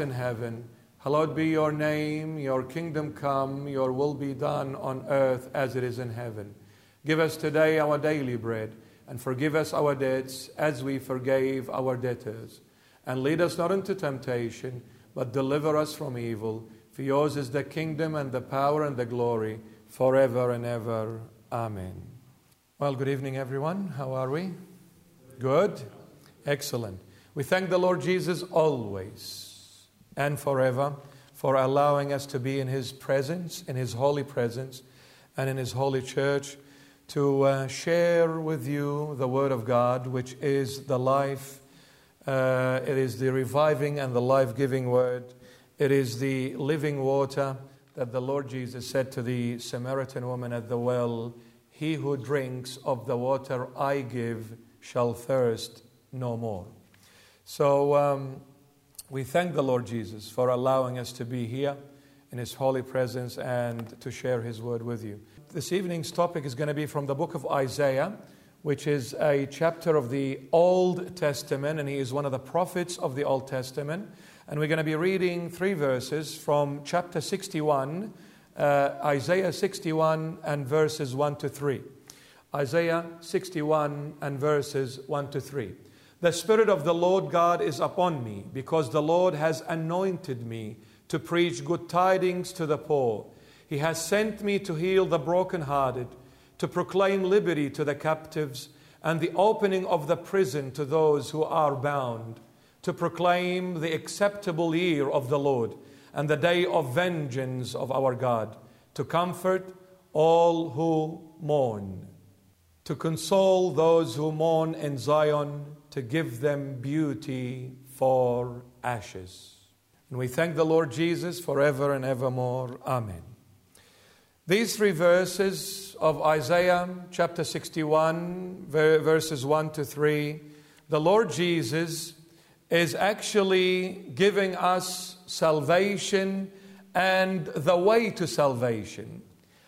in heaven, hallowed be your name. Your kingdom come, your will be done on earth as it is in heaven. Give us today our daily bread, and forgive us our debts as we forgave our debtors. And lead us not into temptation, but deliver us from evil. For yours is the kingdom, and the power, and the glory, forever and ever. Amen. Well, good evening, everyone. How are we? Good? Excellent. We thank the Lord Jesus always and forever for allowing us to be in His presence, in His holy presence, and in His holy church to uh, share with you the Word of God, which is the life, uh, it is the reviving and the life giving Word, it is the living water that the Lord Jesus said to the Samaritan woman at the well he who drinks of the water I give shall thirst no more. So um, we thank the Lord Jesus for allowing us to be here in His holy presence and to share His word with you. This evening's topic is going to be from the book of Isaiah, which is a chapter of the Old Testament, and he is one of the prophets of the Old Testament. And we're going to be reading three verses from chapter 61 uh, Isaiah 61 and verses 1 to 3. Isaiah 61 and verses 1 to 3. The Spirit of the Lord God is upon me, because the Lord has anointed me to preach good tidings to the poor. He has sent me to heal the brokenhearted, to proclaim liberty to the captives, and the opening of the prison to those who are bound, to proclaim the acceptable year of the Lord and the day of vengeance of our God, to comfort all who mourn, to console those who mourn in Zion, to give them beauty for ashes. And we thank the Lord Jesus forever and evermore. Amen. These three verses of Isaiah chapter 61, verses 1 to 3, the Lord Jesus is actually giving us salvation and the way to salvation.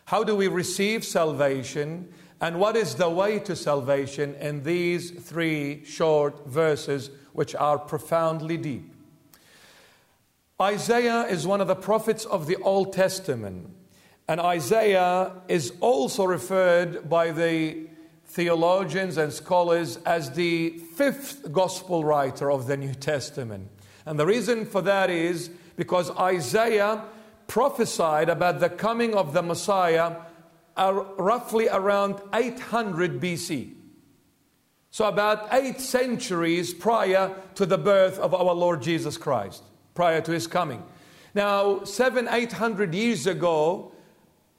How do we receive salvation? And what is the way to salvation in these three short verses, which are profoundly deep? Isaiah is one of the prophets of the Old Testament. And Isaiah is also referred by the theologians and scholars as the fifth gospel writer of the New Testament. And the reason for that is because Isaiah prophesied about the coming of the Messiah roughly around 800 BC. So, about eight centuries prior to the birth of our Lord Jesus Christ, prior to his coming. Now, seven, eight hundred years ago,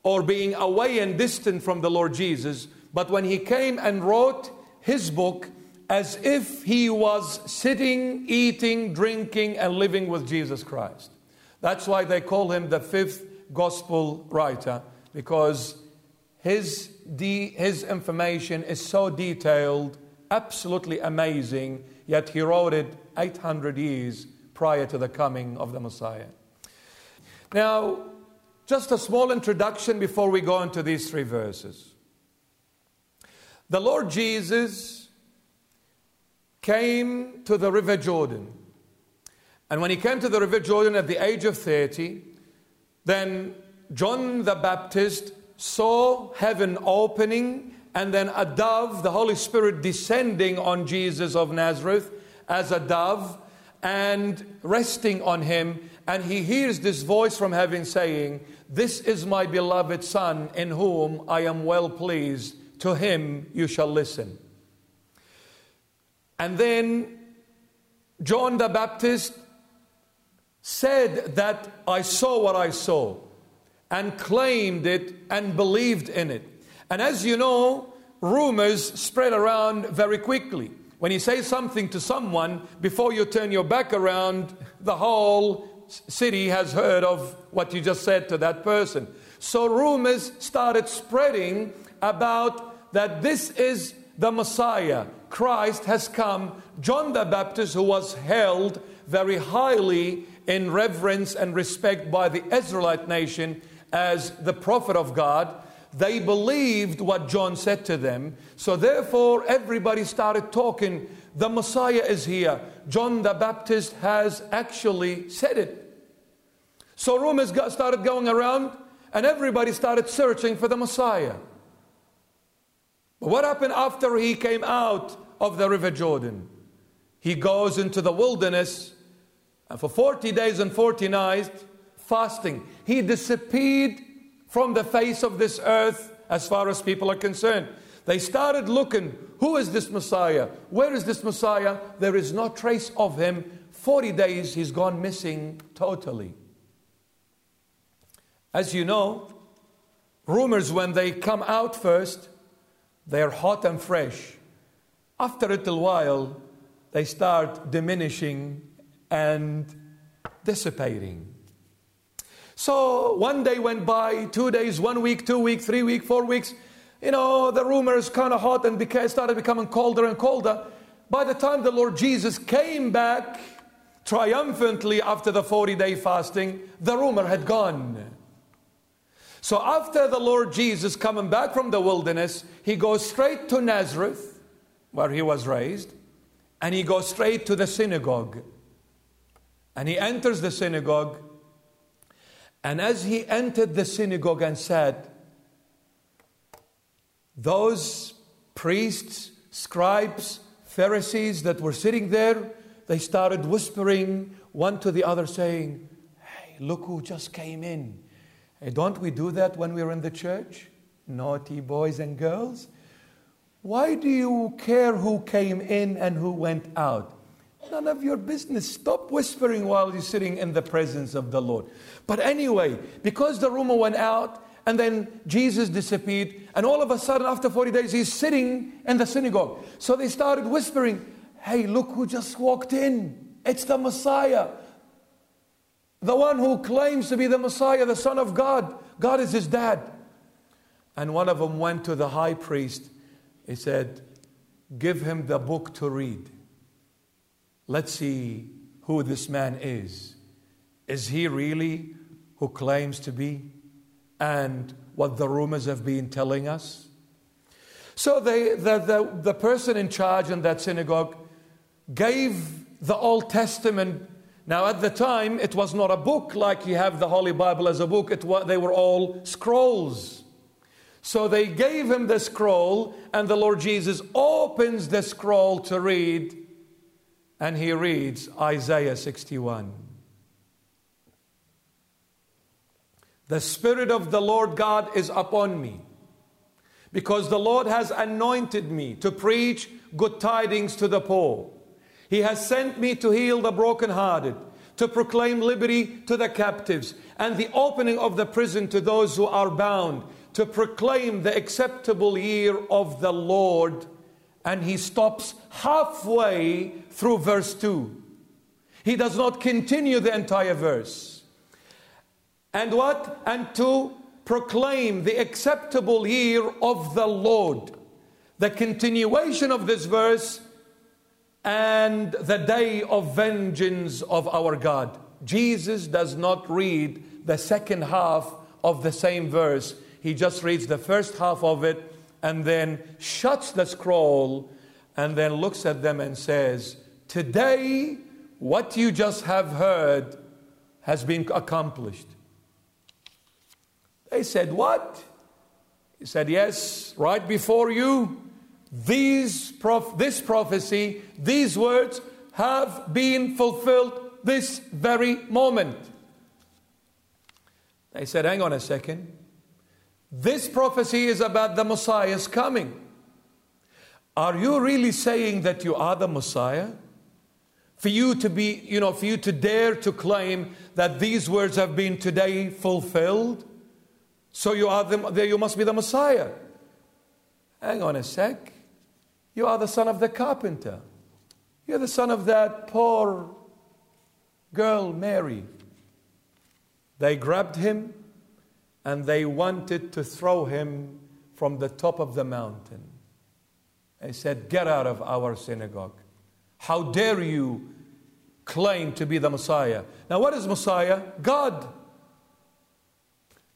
or being away and distant from the Lord Jesus, but when he came and wrote his book as if he was sitting, eating, drinking, and living with Jesus Christ. That's why they call him the fifth gospel writer, because his, de- his information is so detailed, absolutely amazing, yet he wrote it 800 years prior to the coming of the Messiah. Now, just a small introduction before we go into these three verses. The Lord Jesus came to the River Jordan. And when he came to the River Jordan at the age of 30, then John the Baptist saw heaven opening and then a dove, the Holy Spirit descending on Jesus of Nazareth as a dove and resting on him. And he hears this voice from heaven saying, This is my beloved Son in whom I am well pleased to him you shall listen. And then John the Baptist said that I saw what I saw and claimed it and believed in it. And as you know, rumors spread around very quickly. When you say something to someone, before you turn your back around, the whole city has heard of what you just said to that person. So rumors started spreading about that this is the Messiah. Christ has come. John the Baptist, who was held very highly in reverence and respect by the Israelite nation as the prophet of God, they believed what John said to them. So therefore, everybody started talking. The Messiah is here. John the Baptist has actually said it. So rumors got, started going around, and everybody started searching for the Messiah. But what happened after he came out of the River Jordan? He goes into the wilderness, and for 40 days and 40 nights, fasting. He disappeared from the face of this earth as far as people are concerned. They started looking who is this Messiah? Where is this Messiah? There is no trace of him. 40 days he's gone missing totally. As you know, rumors when they come out first, they're hot and fresh. After a little while, they start diminishing and dissipating. So one day went by, two days, one week, two weeks, three weeks, four weeks. You know, the rumors kind of hot and became, started becoming colder and colder. By the time the Lord Jesus came back triumphantly after the 40 day fasting, the rumor had gone. So after the Lord Jesus coming back from the wilderness, he goes straight to Nazareth, where he was raised, and he goes straight to the synagogue. And he enters the synagogue and as he entered the synagogue and said, those priests, scribes, Pharisees that were sitting there, they started whispering one to the other, saying, Hey, look who just came in. Hey, don't we do that when we're in the church? Naughty boys and girls. Why do you care who came in and who went out? None of your business. Stop whispering while you're sitting in the presence of the Lord. But anyway, because the rumor went out, and then Jesus disappeared, and all of a sudden, after 40 days, he's sitting in the synagogue. So they started whispering, Hey, look who just walked in. It's the Messiah. The one who claims to be the Messiah, the Son of God. God is his dad. And one of them went to the high priest. He said, Give him the book to read. Let's see who this man is. Is he really who claims to be? And what the rumors have been telling us? So they, the, the, the person in charge in that synagogue gave the Old Testament. Now, at the time, it was not a book like you have the Holy Bible as a book, it was, they were all scrolls. So they gave him the scroll, and the Lord Jesus opens the scroll to read, and he reads Isaiah 61. The Spirit of the Lord God is upon me, because the Lord has anointed me to preach good tidings to the poor. He has sent me to heal the brokenhearted, to proclaim liberty to the captives, and the opening of the prison to those who are bound, to proclaim the acceptable year of the Lord. And he stops halfway through verse 2. He does not continue the entire verse. And what? And to proclaim the acceptable year of the Lord. The continuation of this verse and the day of vengeance of our God. Jesus does not read the second half of the same verse. He just reads the first half of it and then shuts the scroll and then looks at them and says, Today, what you just have heard has been accomplished. They said, What? He said, Yes, right before you, these prof- this prophecy, these words have been fulfilled this very moment. They said, Hang on a second. This prophecy is about the Messiah's coming. Are you really saying that you are the Messiah? For you to be, you know, for you to dare to claim that these words have been today fulfilled? So you are the, you must be the Messiah. Hang on a sec. You are the son of the carpenter. You're the son of that poor girl, Mary. They grabbed him and they wanted to throw him from the top of the mountain. They said, Get out of our synagogue. How dare you claim to be the Messiah? Now, what is Messiah? God.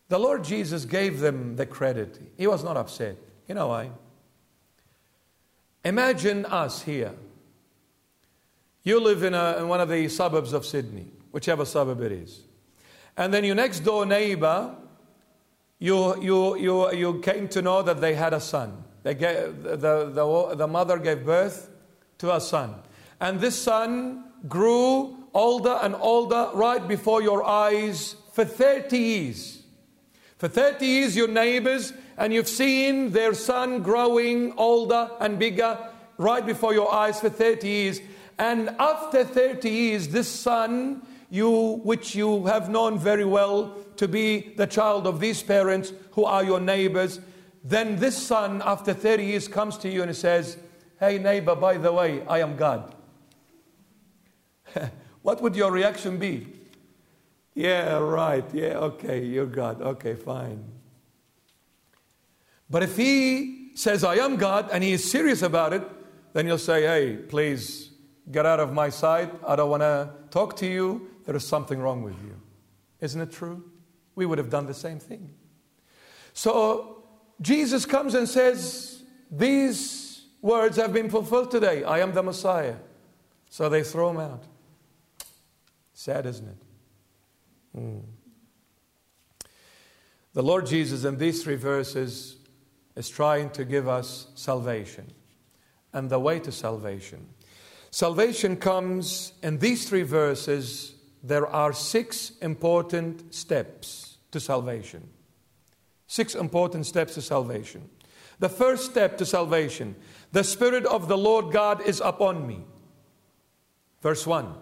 The Lord Jesus gave them the credit. He was not upset. You know why? Imagine us here. You live in, a, in one of the suburbs of Sydney, whichever suburb it is. And then your next door neighbor, you, you, you, you came to know that they had a son. They gave, the, the, the mother gave birth to a son. And this son grew older and older right before your eyes for 30 years. For 30 years, your neighbors, and you've seen their son growing older and bigger right before your eyes for 30 years. And after 30 years, this son, you, which you have known very well to be the child of these parents who are your neighbors, then this son, after 30 years, comes to you and says, Hey, neighbor, by the way, I am God. what would your reaction be? Yeah, right. Yeah, okay, you're God. Okay, fine. But if he says, I am God, and he is serious about it, then you'll say, Hey, please get out of my sight. I don't want to talk to you. There is something wrong with you. Isn't it true? We would have done the same thing. So Jesus comes and says, These words have been fulfilled today. I am the Messiah. So they throw him out. Sad, isn't it? Mm. The Lord Jesus, in these three verses, is trying to give us salvation and the way to salvation. Salvation comes in these three verses. There are six important steps to salvation. Six important steps to salvation. The first step to salvation the Spirit of the Lord God is upon me. Verse 1.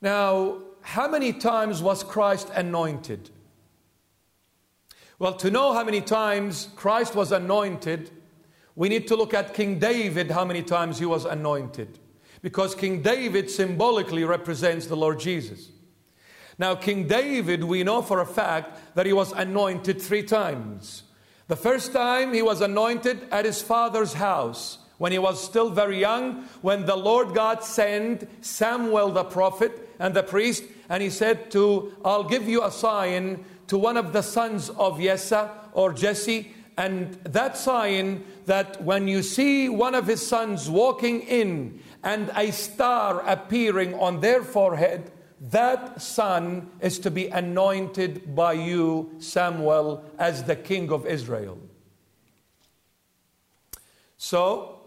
Now, how many times was Christ anointed? Well, to know how many times Christ was anointed, we need to look at King David, how many times he was anointed. Because King David symbolically represents the Lord Jesus. Now, King David, we know for a fact that he was anointed three times. The first time he was anointed at his father's house when he was still very young, when the Lord God sent Samuel the prophet and the priest, and he said to, I'll give you a sign to one of the sons of Yesa or Jesse, and that sign that when you see one of his sons walking in and a star appearing on their forehead, that son is to be anointed by you, Samuel, as the king of Israel. So,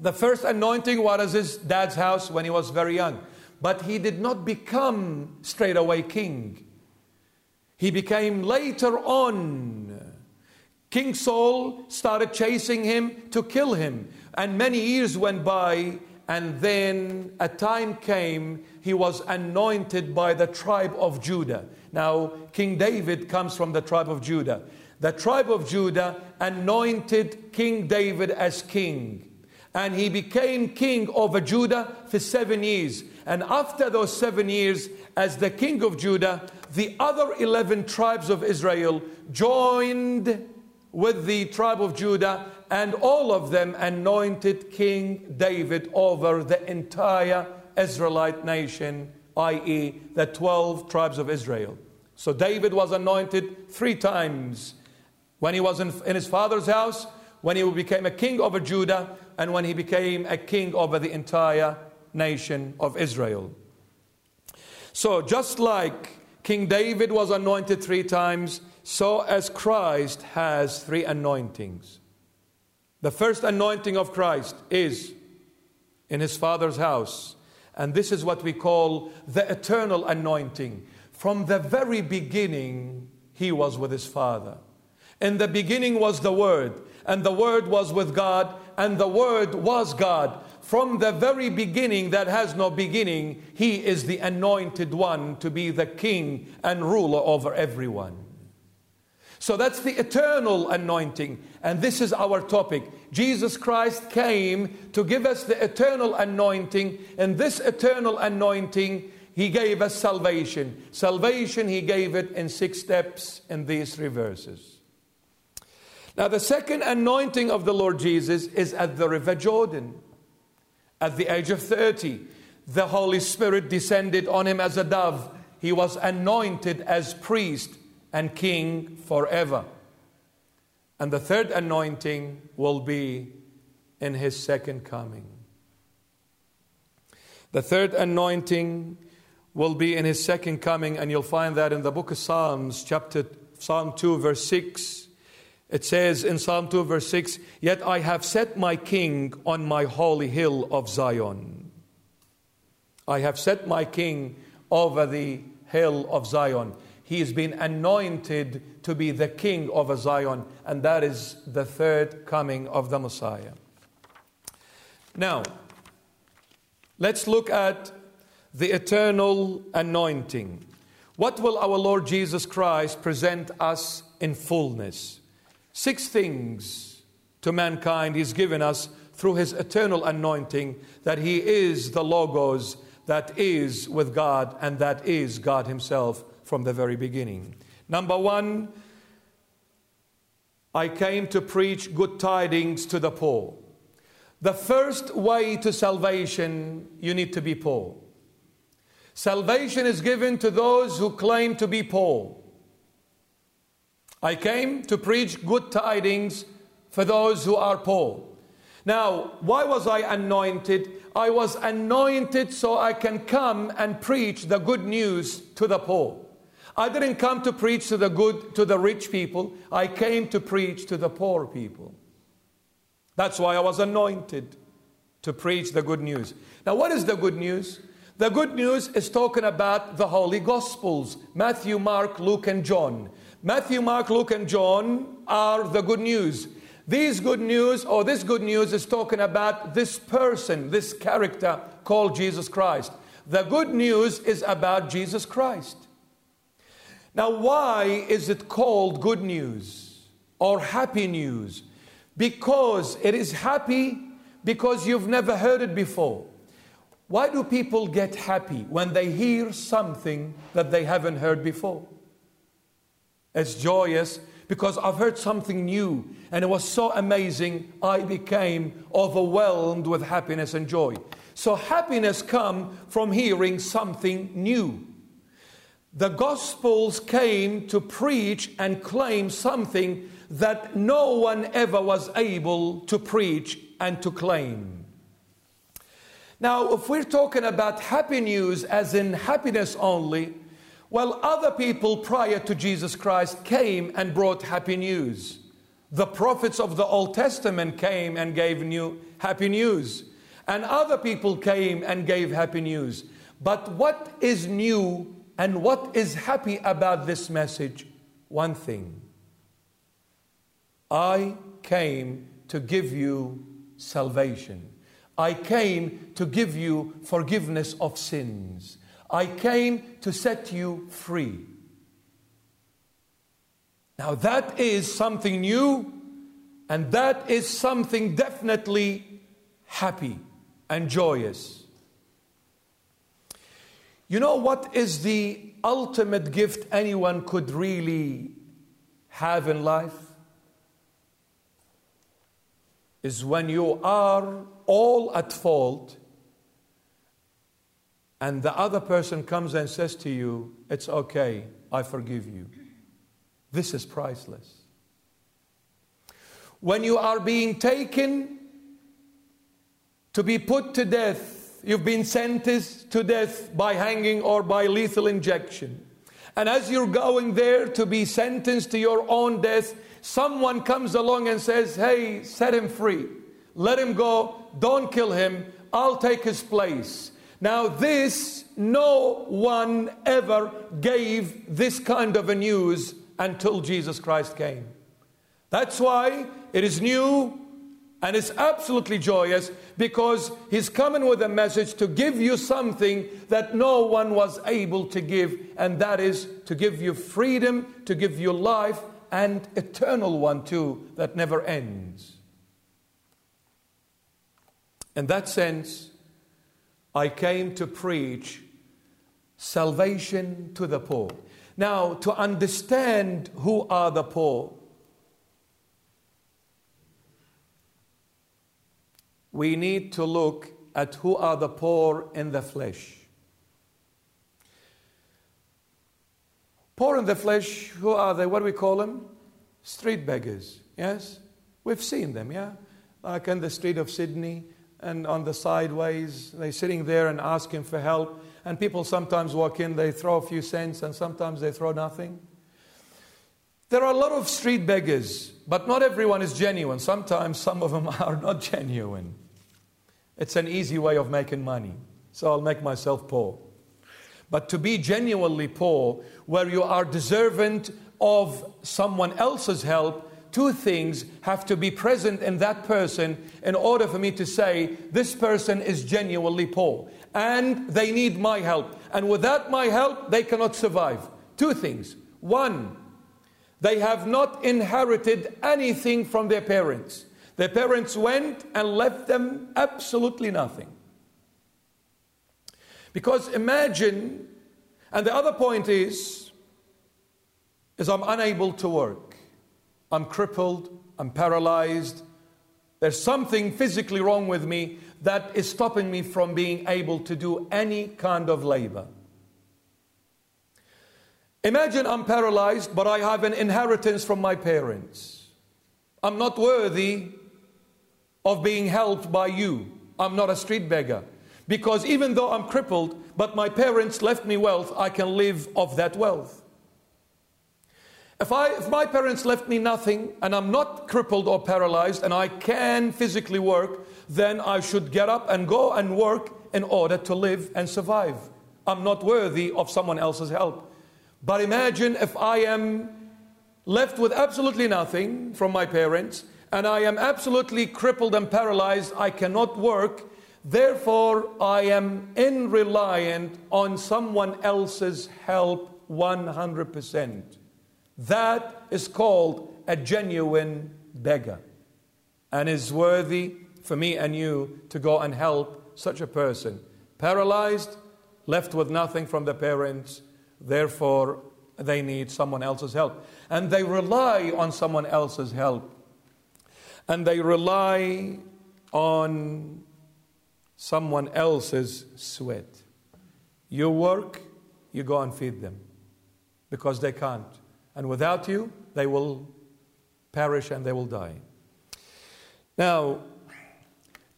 the first anointing was his dad's house when he was very young. But he did not become straight away king. He became later on. King Saul started chasing him to kill him. And many years went by, and then a time came he was anointed by the tribe of Judah. Now, King David comes from the tribe of Judah. The tribe of Judah anointed King David as king. And he became king over Judah for seven years. And after those seven years, as the king of Judah, the other 11 tribes of Israel joined with the tribe of Judah, and all of them anointed King David over the entire Israelite nation, i.e., the 12 tribes of Israel. So David was anointed three times when he was in, in, his father's house, when he became a king over Judah, and when he became a king over the entire nation of Israel. So, just like King David was anointed three times, so as Christ has three anointings. The first anointing of Christ is in his father's house and this is what we call the eternal anointing. From the very beginning, he was with his Father. In the beginning was the Word, and the Word was with God, and the Word was God. From the very beginning that has no beginning, he is the anointed one to be the king and ruler over everyone. So that's the eternal anointing. And this is our topic. Jesus Christ came to give us the eternal anointing. And this eternal anointing, He gave us salvation. Salvation, He gave it in six steps in these three verses. Now, the second anointing of the Lord Jesus is at the River Jordan. At the age of 30, the Holy Spirit descended on him as a dove. He was anointed as priest and king forever. And the third anointing will be in his second coming. The third anointing will be in his second coming, and you'll find that in the book of Psalms, chapter Psalm 2, verse 6. It says in Psalm 2, verse 6, Yet I have set my king on my holy hill of Zion. I have set my king over the hill of Zion. He has been anointed to be the king of Zion, and that is the third coming of the Messiah. Now, let's look at the eternal anointing. What will our Lord Jesus Christ present us in fullness? Six things to mankind He's given us through His eternal anointing that He is the Logos that is with God and that is God Himself from the very beginning. Number one, I came to preach good tidings to the poor. The first way to salvation, you need to be poor. Salvation is given to those who claim to be poor. I came to preach good tidings for those who are poor. Now, why was I anointed? I was anointed so I can come and preach the good news to the poor. I didn't come to preach to the good to the rich people. I came to preach to the poor people. That's why I was anointed to preach the good news. Now, what is the good news? The good news is talking about the Holy Gospels Matthew, Mark, Luke, and John. Matthew, Mark, Luke, and John are the good news. These good news, or this good news, is talking about this person, this character called Jesus Christ. The good news is about Jesus Christ. Now, why is it called good news or happy news? Because it is happy because you've never heard it before. Why do people get happy when they hear something that they haven't heard before? It's joyous because I've heard something new and it was so amazing, I became overwhelmed with happiness and joy. So happiness comes from hearing something new. The Gospels came to preach and claim something that no one ever was able to preach and to claim. Now, if we're talking about happy news as in happiness only, well, other people prior to Jesus Christ came and brought happy news. The prophets of the Old Testament came and gave new happy news. And other people came and gave happy news. But what is new and what is happy about this message? One thing I came to give you salvation. I came to give you forgiveness of sins. I came to set you free. Now, that is something new, and that is something definitely happy and joyous. You know what is the ultimate gift anyone could really have in life? Is when you are all at fault, and the other person comes and says to you, It's okay, I forgive you. This is priceless. When you are being taken to be put to death, you've been sentenced to death by hanging or by lethal injection. And as you're going there to be sentenced to your own death, someone comes along and says, Hey, set him free. Let him go. Don't kill him. I'll take his place. Now, this, no one ever gave this kind of a news until Jesus Christ came. That's why it is new and it's absolutely joyous because he's coming with a message to give you something that no one was able to give, and that is to give you freedom, to give you life, and eternal one too, that never ends. In that sense, I came to preach salvation to the poor. Now, to understand who are the poor, we need to look at who are the poor in the flesh. Poor in the flesh, who are they? What do we call them? Street beggars, yes? We've seen them, yeah? Like in the street of Sydney and on the sideways, they're sitting there and asking for help. And people sometimes walk in, they throw a few cents, and sometimes they throw nothing. There are a lot of street beggars, but not everyone is genuine. Sometimes some of them are not genuine. It's an easy way of making money. So I'll make myself poor. But to be genuinely poor, where you are deserving of someone else's help, two things have to be present in that person in order for me to say, this person is genuinely poor and they need my help. And without my help, they cannot survive. Two things. One, they have not inherited anything from their parents. Their parents went and left them absolutely nothing. Because imagine, and the other point is, is I'm unable to work. I'm crippled, I'm paralyzed. There's something physically wrong with me that is stopping me from being able to do any kind of labor. Imagine I'm paralyzed, but I have an inheritance from my parents. I'm not worthy of being helped by you. I'm not a street beggar. Because even though I'm crippled, but my parents left me wealth, I can live off that wealth. If, I, if my parents left me nothing and I'm not crippled or paralyzed and I can physically work, then I should get up and go and work in order to live and survive. I'm not worthy of someone else's help. But imagine if I am left with absolutely nothing from my parents and I am absolutely crippled and paralyzed, I cannot work Therefore, I am in reliant on someone else's help 100%. That is called a genuine beggar and is worthy for me and you to go and help such a person. Paralyzed, left with nothing from the parents, therefore they need someone else's help. And they rely on someone else's help. And they rely on someone else's sweat. You work, you go and feed them because they can't. And without you, they will perish and they will die. Now,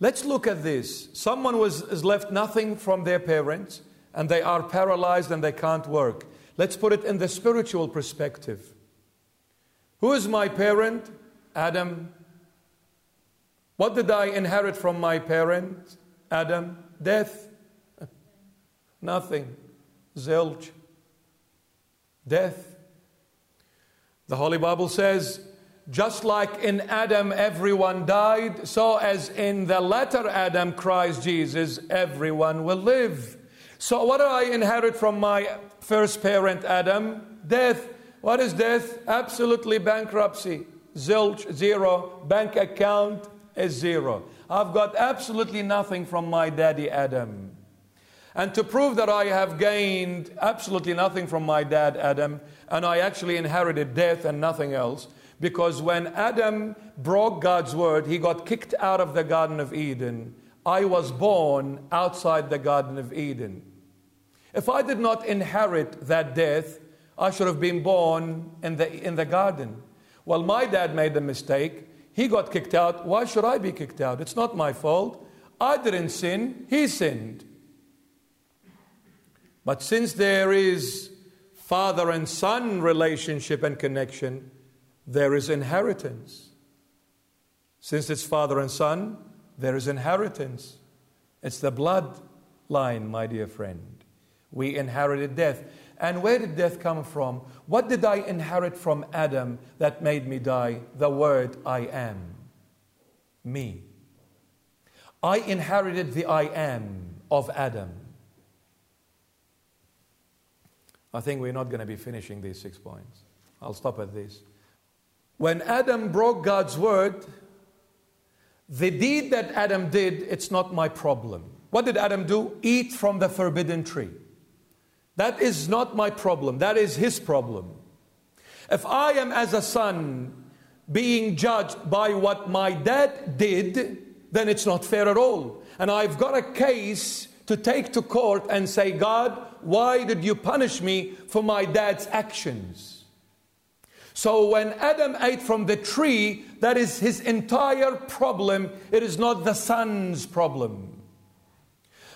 let's look at this. Someone was, left nothing from their parents and they are paralyzed and they can't work. Let's put it in the spiritual perspective. Who is my parent? Adam. What did I inherit from my parent? Adam, death. Nothing. Zilch. Death. The Holy Bible says, just like in Adam everyone died, so as in the latter Adam, Christ Jesus, everyone will live. So, what do I inherit from my first parent, Adam? Death. What is death? Absolutely bankruptcy. Zilch, zero. Bank account is zero. I've got absolutely nothing from my daddy Adam. And to prove that I have gained absolutely nothing from my dad Adam, and I actually inherited death and nothing else, because when Adam broke God's word, he got kicked out of the Garden of Eden. I was born outside the Garden of Eden. If I did not inherit that death, I should have been born in the, in the garden. Well, my dad made a mistake. He got kicked out. Why should I be kicked out? It's not my fault. I didn't sin, he sinned. But since there is father and son relationship and connection, there is inheritance. Since it's father and son, there is inheritance. It's the bloodline, my dear friend. We inherited death. And where did death come from? What did I inherit from Adam that made me die? The word I am. Me. I inherited the I am of Adam. I think we're not going to be finishing these six points. I'll stop at this. When Adam broke God's word, the deed that Adam did, it's not my problem. What did Adam do? Eat from the forbidden tree. That is not my problem. That is his problem. If I am, as a son, being judged by what my dad did, then it's not fair at all. And I've got a case to take to court and say, God, why did you punish me for my dad's actions? So when Adam ate from the tree, that is his entire problem. It is not the son's problem.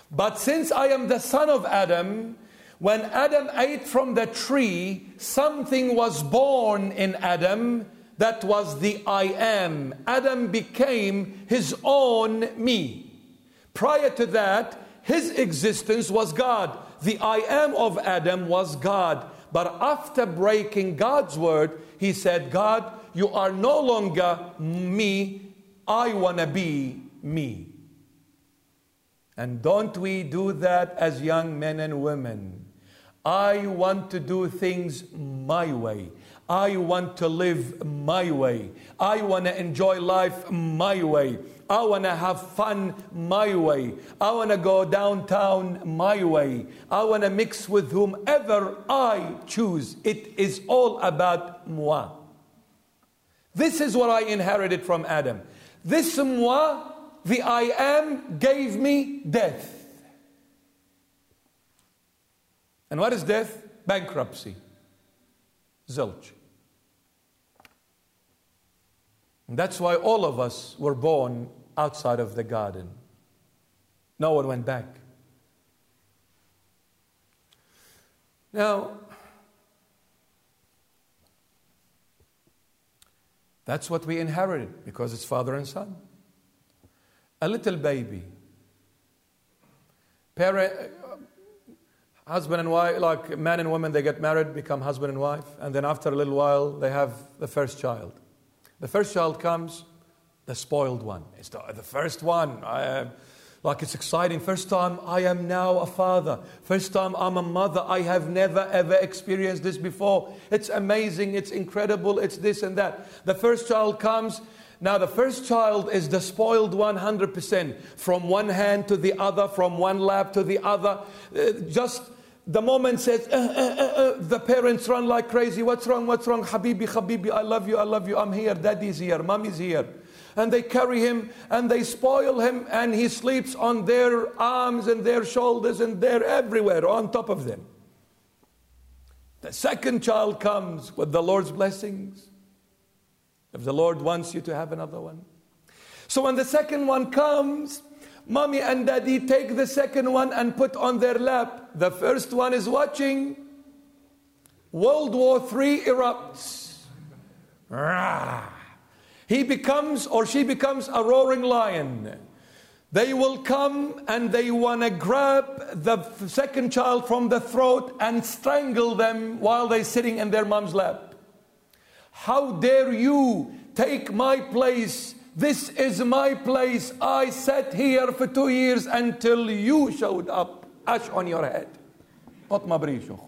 But since I am the son of Adam, when Adam ate from the tree, something was born in Adam that was the I am. Adam became his own me. Prior to that, his existence was God. The I am of Adam was God. But after breaking God's word, he said, God, you are no longer me. I want to be me. And don't we do that as young men and women? I want to do things my way. I want to live my way. I want to enjoy life my way. I want to have fun my way. I want to go downtown my way. I want to mix with whomever I choose. It is all about moi. This is what I inherited from Adam. This moi, the I am, gave me death. And what is death? Bankruptcy. Zilch. And that's why all of us were born outside of the garden. No one went back. Now, that's what we inherited because it's father and son. A little baby. Parent, husband and wife, like man and woman, they get married, become husband and wife, and then after a little while, they have the first child. The first child comes, the spoiled one. It's the, the first one. I, like it's exciting. First time I am now a father. First time I'm a mother. I have never ever experienced this before. It's amazing. It's incredible. It's this and that. The first child comes. Now, the first child is the spoiled 100%, from one hand to the other, from one lap to the other. Uh, just the moment says, uh, uh, uh, the parents run like crazy. What's wrong? What's wrong? Habibi, Habibi, I love you, I love you. I'm here. Daddy's here. Mommy's here. And they carry him and they spoil him, and he sleeps on their arms and their shoulders, and they're everywhere on top of them. The second child comes with the Lord's blessings. If the Lord wants you to have another one. So when the second one comes, Mommy and daddy take the second one and put on their lap. The first one is watching. World War III erupts. He becomes or she becomes a roaring lion. They will come and they want to grab the second child from the throat and strangle them while they're sitting in their mom's lap. How dare you take my place this is my place. I sat here for two years until you showed up. Ash on your head. قط بريشه.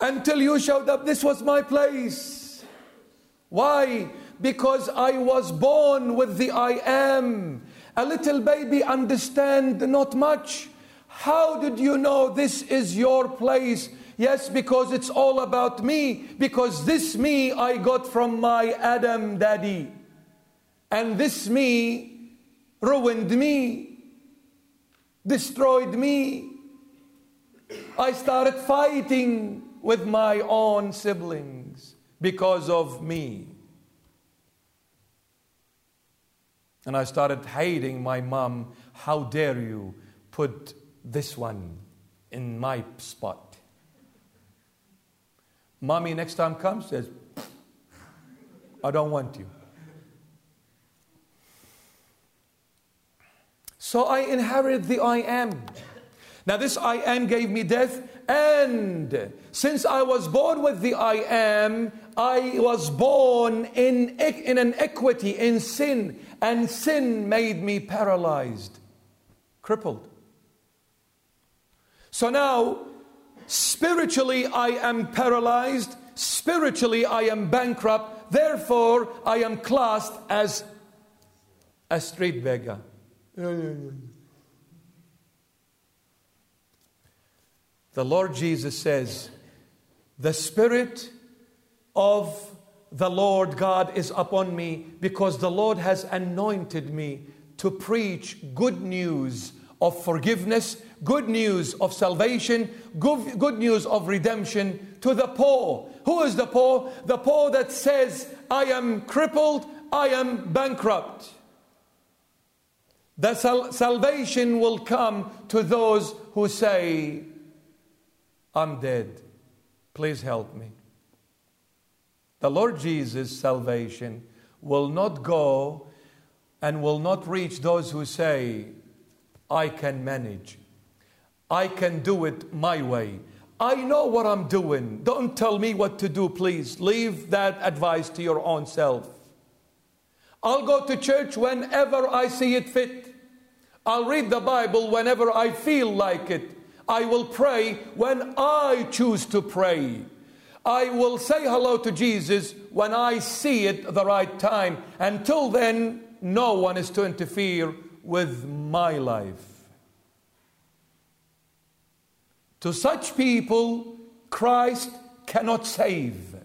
Until you showed up, this was my place. Why? Because I was born with the I am. A little baby understand not much. How did you know this is your place? Yes, because it's all about me. Because this me I got from my Adam daddy. And this me ruined me, destroyed me. I started fighting with my own siblings because of me. And I started hating my mom. How dare you put this one in my spot? Mommy, next time comes, says, I don't want you. So I inherited the I am. Now, this I am gave me death, and since I was born with the I am, I was born in, in an equity, in sin, and sin made me paralyzed, crippled. So now Spiritually, I am paralyzed. Spiritually, I am bankrupt. Therefore, I am classed as a street beggar. The Lord Jesus says, The Spirit of the Lord God is upon me because the Lord has anointed me to preach good news of forgiveness, good news of salvation, good, good news of redemption to the poor. Who is the poor? The poor that says, I am crippled, I am bankrupt. The sal- salvation will come to those who say, I'm dead. Please help me. The Lord Jesus' salvation will not go and will not reach those who say, I can manage. I can do it my way. I know what I'm doing. Don't tell me what to do, please. Leave that advice to your own self. I'll go to church whenever I see it fit. I'll read the Bible whenever I feel like it. I will pray when I choose to pray. I will say hello to Jesus when I see it the right time. Until then, no one is to interfere with my life. To such people, Christ cannot save.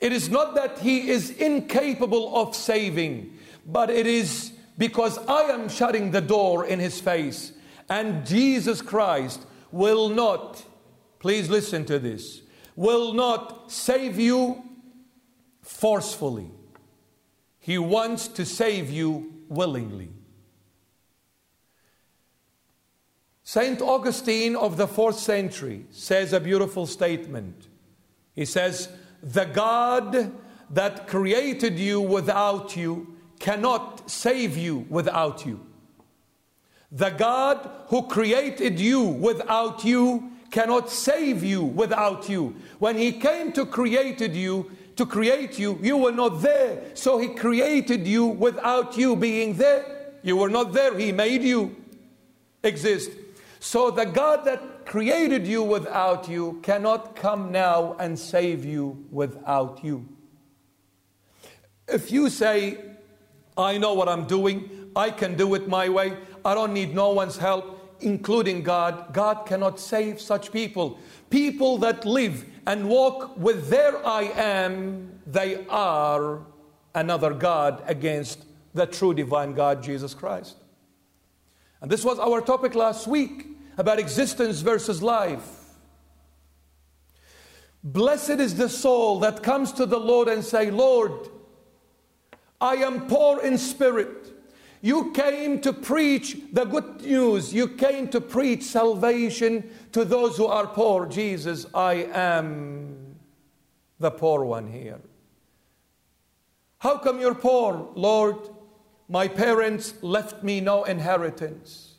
It is not that he is incapable of saving, but it is because I am shutting the door in his face. And Jesus Christ will not, please listen to this, will not save you forcefully. He wants to save you willingly. Saint Augustine of the fourth century says a beautiful statement. He says, The God that created you without you cannot save you without you. The God who created you without you cannot save you without you. When he came to created you, to create you, you were not there. So he created you without you being there. You were not there. He made you exist. So the God that created you without you cannot come now and save you without you. If you say, I know what I'm doing, I can do it my way, I don't need no one's help, including God. God cannot save such people. People that live and walk with their I am, they are another God against the true divine God, Jesus Christ. And this was our topic last week about existence versus life. Blessed is the soul that comes to the Lord and say, Lord, I am poor in spirit you came to preach the good news. You came to preach salvation to those who are poor. Jesus, I am the poor one here. How come you're poor, Lord? My parents left me no inheritance.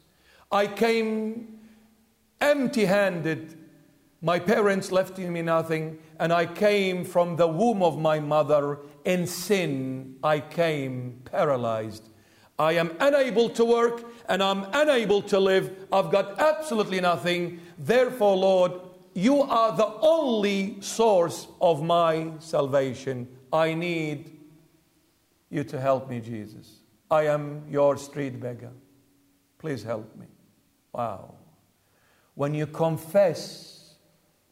I came empty handed. My parents left me nothing, and I came from the womb of my mother in sin. I came paralyzed I am unable to work and I'm unable to live. I've got absolutely nothing. Therefore, Lord, you are the only source of my salvation. I need you to help me, Jesus. I am your street beggar. Please help me. Wow. When you confess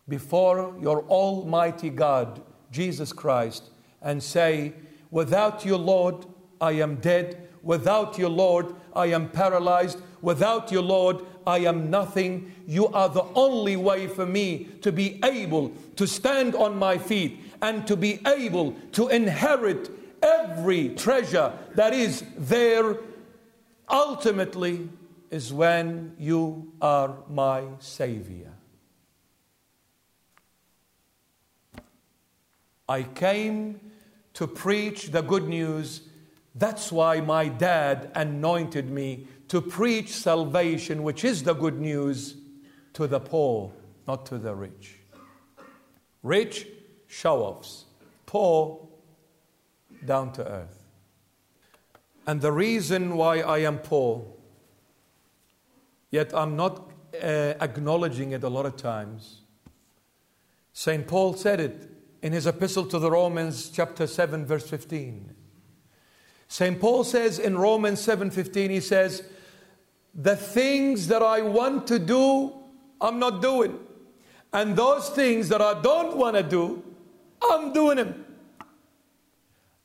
before your Almighty God, Jesus Christ, and say, Without you, Lord, I am dead. Without you, Lord, I am paralyzed. Without you, Lord, I am nothing. You are the only way for me to be able to stand on my feet and to be able to inherit every treasure that is there. Ultimately, is when you are my Savior. I came to preach the good news that's why my dad anointed me to preach salvation, which is the good news, to the poor, not to the rich. Rich, show offs. Poor, down to earth. And the reason why I am poor, yet I'm not uh, acknowledging it a lot of times. St. Paul said it in his epistle to the Romans, chapter 7, verse 15. St. Paul says in Romans 7:15 he says, "The things that I want to do, I'm not doing. And those things that I don't want to do, I'm doing them.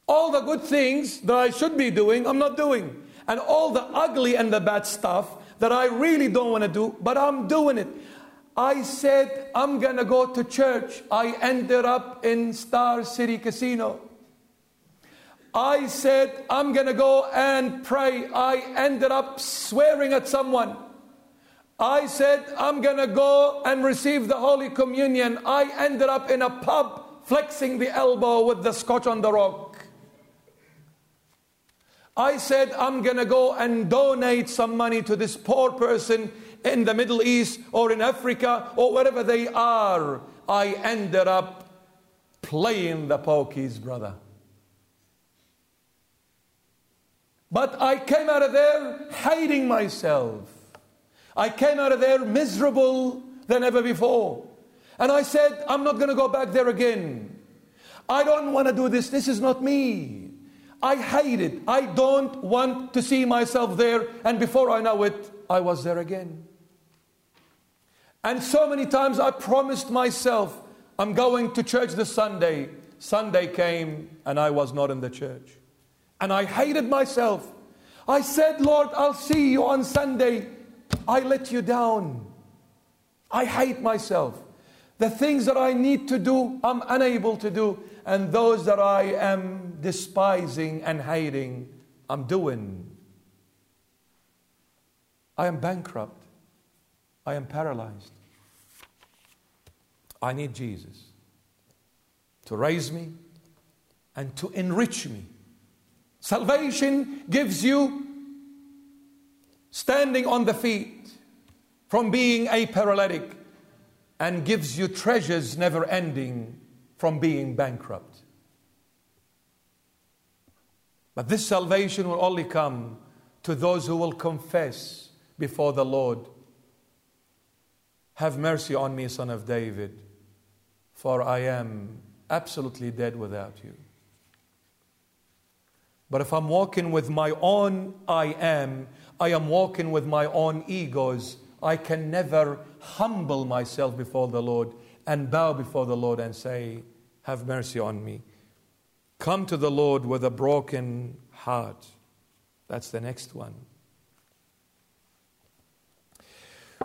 All the good things that I should be doing, I'm not doing. and all the ugly and the bad stuff that I really don't want to do, but I'm doing it. I said, I'm going to go to church. I ended up in Star City Casino. I said, I'm going to go and pray. I ended up swearing at someone. I said, I'm going to go and receive the Holy Communion. I ended up in a pub flexing the elbow with the scotch on the rock. I said, I'm going to go and donate some money to this poor person in the Middle East or in Africa or wherever they are. I ended up playing the pokies, brother. But I came out of there hating myself. I came out of there miserable than ever before. And I said, I'm not going to go back there again. I don't want to do this. This is not me. I hate it. I don't want to see myself there. And before I know it, I was there again. And so many times I promised myself, I'm going to church this Sunday. Sunday came and I was not in the church. And I hated myself. I said, Lord, I'll see you on Sunday. I let you down. I hate myself. The things that I need to do, I'm unable to do. And those that I am despising and hating, I'm doing. I am bankrupt. I am paralyzed. I need Jesus to raise me and to enrich me. Salvation gives you standing on the feet from being a paralytic and gives you treasures never ending from being bankrupt. But this salvation will only come to those who will confess before the Lord Have mercy on me, son of David, for I am absolutely dead without you. But if I'm walking with my own I am, I am walking with my own egos. I can never humble myself before the Lord and bow before the Lord and say, Have mercy on me. Come to the Lord with a broken heart. That's the next one.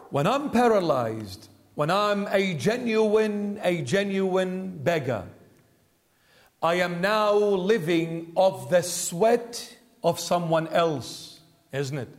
When I'm paralyzed, when I'm a genuine, a genuine beggar, I am now living of the sweat of someone else, isn't it?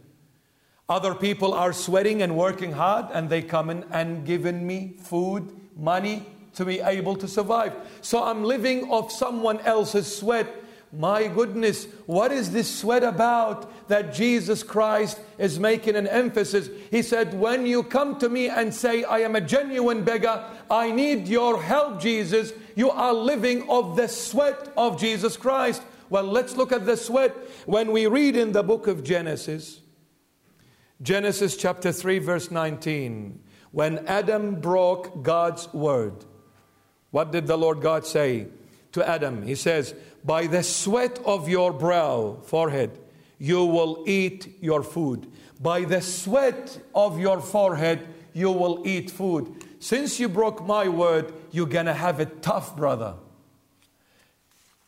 Other people are sweating and working hard, and they come in and giving me food, money to be able to survive. So I'm living of someone else's sweat. My goodness, what is this sweat about that Jesus Christ is making an emphasis? He said, When you come to me and say, I am a genuine beggar, I need your help, Jesus, you are living of the sweat of Jesus Christ. Well, let's look at the sweat. When we read in the book of Genesis, Genesis chapter 3, verse 19, when Adam broke God's word, what did the Lord God say to Adam? He says, By the sweat of your brow, forehead, you will eat your food. By the sweat of your forehead, you will eat food. Since you broke my word, you're going to have it tough, brother.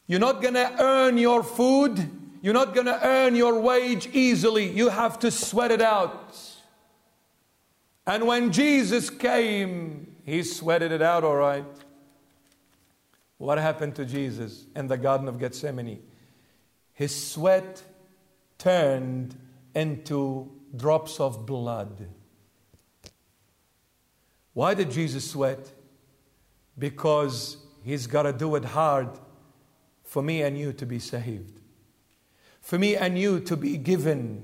You're not going to earn your food. You're not going to earn your wage easily. You have to sweat it out. And when Jesus came, he sweated it out, all right. What happened to Jesus in the Garden of Gethsemane? His sweat turned into drops of blood. Why did Jesus sweat? Because he's got to do it hard for me and you to be saved, for me and you to be given,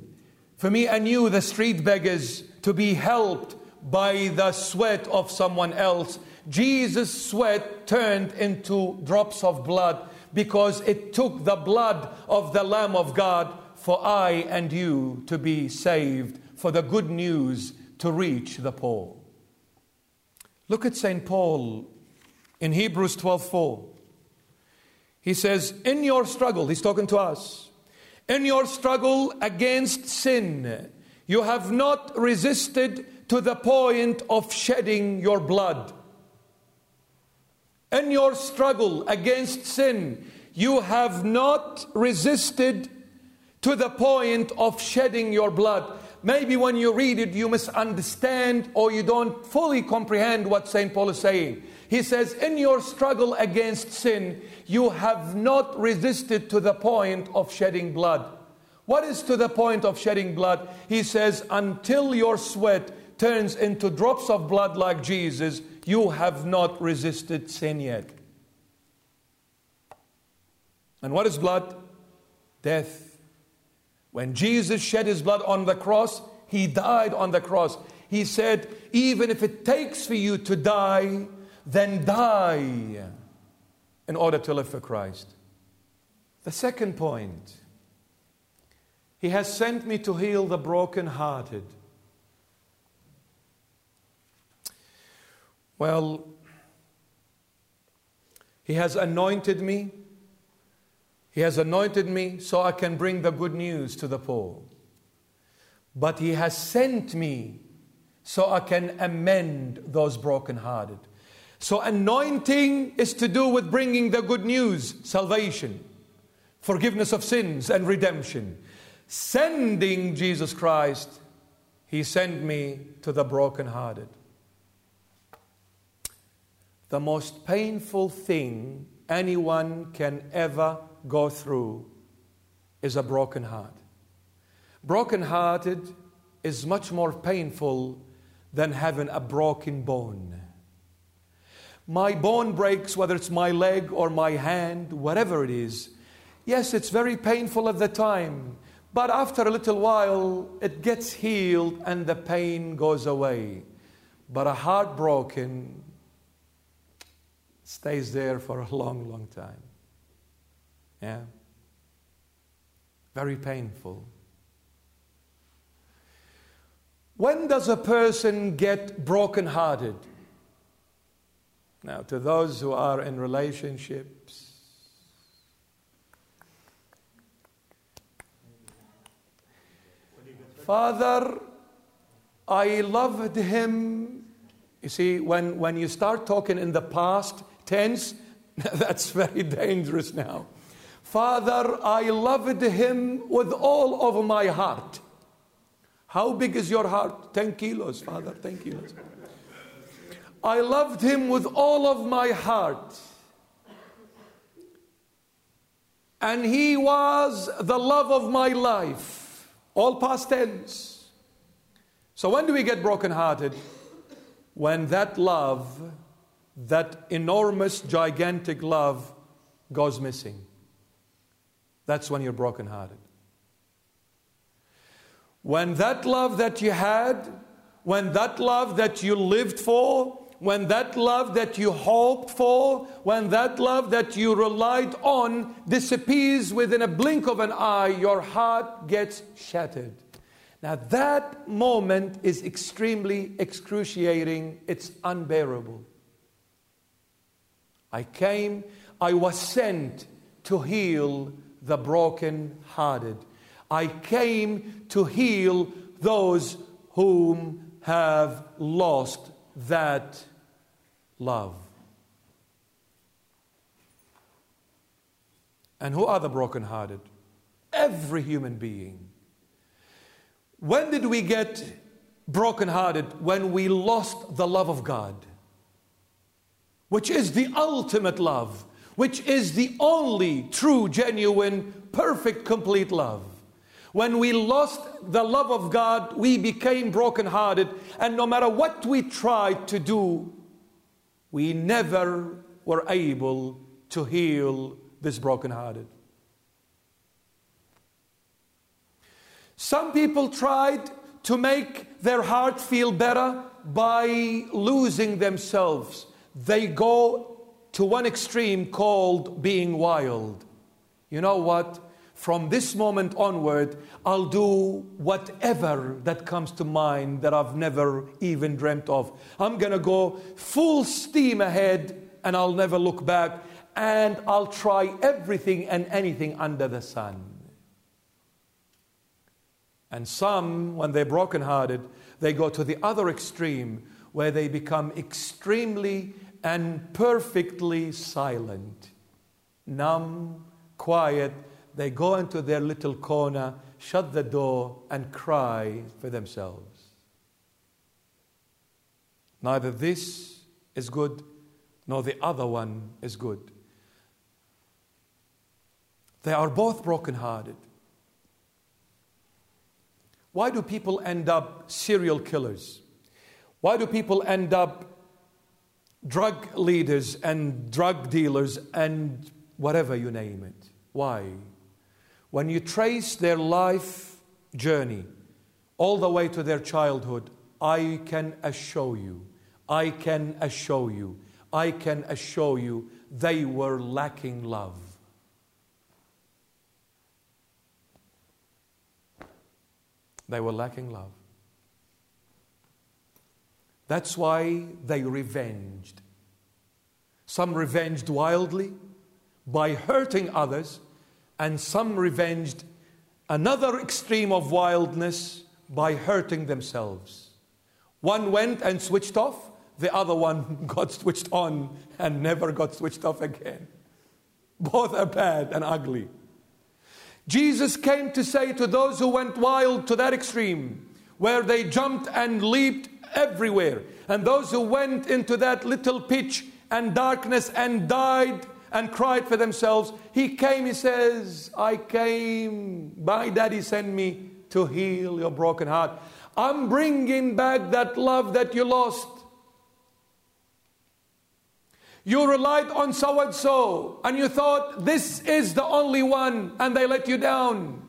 for me and you, the street beggars, to be helped by the sweat of someone else. Jesus' sweat turned into drops of blood because it took the blood of the Lamb of God for I and you to be saved, for the good news to reach the poor. Look at St. Paul in Hebrews 12:4. He says, "In your struggle, he's talking to us. In your struggle against sin, you have not resisted to the point of shedding your blood. In your struggle against sin, you have not resisted to the point of shedding your blood. Maybe when you read it, you misunderstand or you don't fully comprehend what St. Paul is saying. He says, In your struggle against sin, you have not resisted to the point of shedding blood. What is to the point of shedding blood? He says, Until your sweat turns into drops of blood like Jesus, you have not resisted sin yet. And what is blood? Death. When Jesus shed his blood on the cross, he died on the cross. He said, Even if it takes for you to die, then die in order to live for Christ. The second point He has sent me to heal the brokenhearted. Well, He has anointed me. He has anointed me so I can bring the good news to the poor. But He has sent me so I can amend those brokenhearted. So, anointing is to do with bringing the good news, salvation, forgiveness of sins, and redemption. Sending Jesus Christ, He sent me to the brokenhearted. The most painful thing anyone can ever go through is a broken heart. Brokenhearted is much more painful than having a broken bone my bone breaks, whether it's my leg or my hand, whatever it is. Yes, it's very painful at the time, but after a little while, it gets healed and the pain goes away. But a heart broken stays there for a long, long time. Yeah? Very painful. When does a person get brokenhearted? Now, to those who are in relationships, Father, I loved him. You see, when, when you start talking in the past tense, that's very dangerous now. Father, I loved him with all of my heart. How big is your heart? 10 kilos, Father, 10 kilos. I loved him with all of my heart. And he was the love of my life. All past tense. So when do we get brokenhearted? When that love, that enormous, gigantic love, goes missing. That's when you're brokenhearted. When that love that you had, when that love that you lived for, when that love that you hoped for, when that love that you relied on disappears within a blink of an eye, your heart gets shattered. Now, that moment is extremely excruciating, it's unbearable. I came, I was sent to heal the broken-hearted. I came to heal those whom have lost that love. And who are the brokenhearted? Every human being. When did we get brokenhearted? When we lost the love of God, which is the ultimate love, which is the only true, genuine, perfect, complete love. When we lost the love of God, we became brokenhearted, and no matter what we tried to do, we never were able to heal this brokenhearted. Some people tried to make their heart feel better by losing themselves. They go to one extreme called being wild. You know what? From this moment onward, I'll do whatever that comes to mind that I've never even dreamt of. I'm going to go full steam ahead and I'll never look back and I'll try everything and anything under the sun. And some, when they're brokenhearted, they go to the other extreme where they become extremely and perfectly silent, numb, quiet, they go into their little corner, shut the door, and cry for themselves. Neither this is good nor the other one is good. They are both brokenhearted. Why do people end up serial killers? Why do people end up drug leaders and drug dealers and whatever you name it? Why? When you trace their life journey all the way to their childhood, I can assure you, I can assure you, I can assure you, they were lacking love. They were lacking love. That's why they revenged. Some revenged wildly by hurting others, and some revenged another extreme of wildness by hurting themselves. One went and switched off, the other one got switched on and never got switched off again. Both are bad and ugly. Jesus came to say to those who went wild to that extreme, where they jumped and leaped everywhere, and those who went into that little pitch and darkness and died and cried for themselves, he came, he says, I came, my daddy sent me to heal your broken heart. I'm bringing back that love that you lost. You relied on so and so, and you thought this is the only one, and they let you down.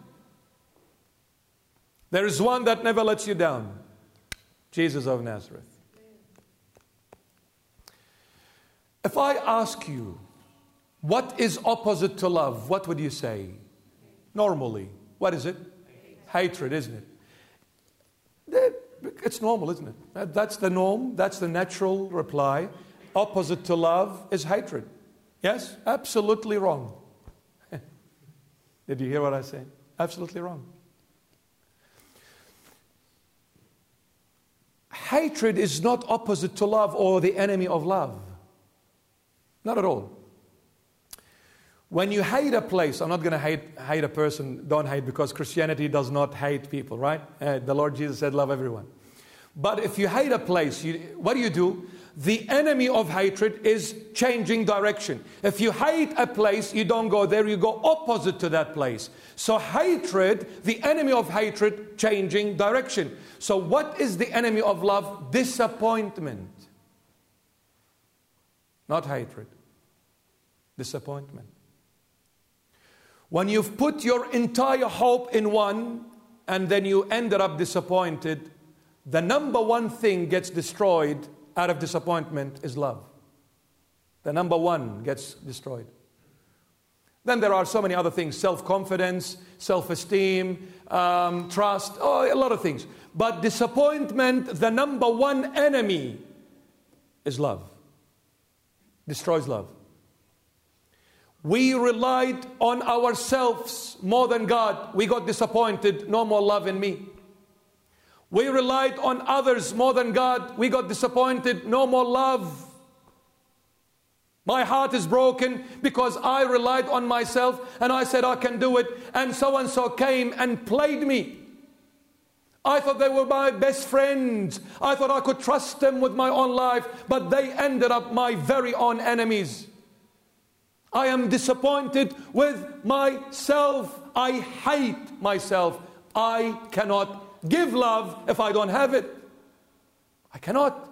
There is one that never lets you down Jesus of Nazareth. If I ask you, what is opposite to love? What would you say? Normally, what is it? Hatred, isn't it? It's normal, isn't it? That's the norm, that's the natural reply opposite to love is hatred. Yes? Absolutely wrong. Did you hear what I said? Absolutely wrong. Hatred is not opposite to love or the enemy of love. Not at all. When you hate a place, I'm not going to hate, hate a person, don't hate, because Christianity does not hate people, right? Uh, the Lord Jesus said, Love everyone. But if you hate a place, you, what do you do? The enemy of hatred is changing direction. If you hate a place, you don't go there, you go opposite to that place. So, hatred, the enemy of hatred, changing direction. So, what is the enemy of love? Disappointment. Not hatred, disappointment. When you've put your entire hope in one and then you ended up disappointed, the number one thing gets destroyed out of disappointment is love. The number one gets destroyed. Then there are so many other things self confidence, self esteem, um, trust, oh, a lot of things. But disappointment, the number one enemy is love. Destroys love. We relied on ourselves more than God. We got disappointed, no more love in me. We relied on others more than God. We got disappointed. No more love. My heart is broken because I relied on myself and I said I can do it. And so and so came and played me. I thought they were my best friends. I thought I could trust them with my own life, but they ended up my very own enemies. I am disappointed with myself. I hate myself. I cannot give love if I don't have it. I cannot.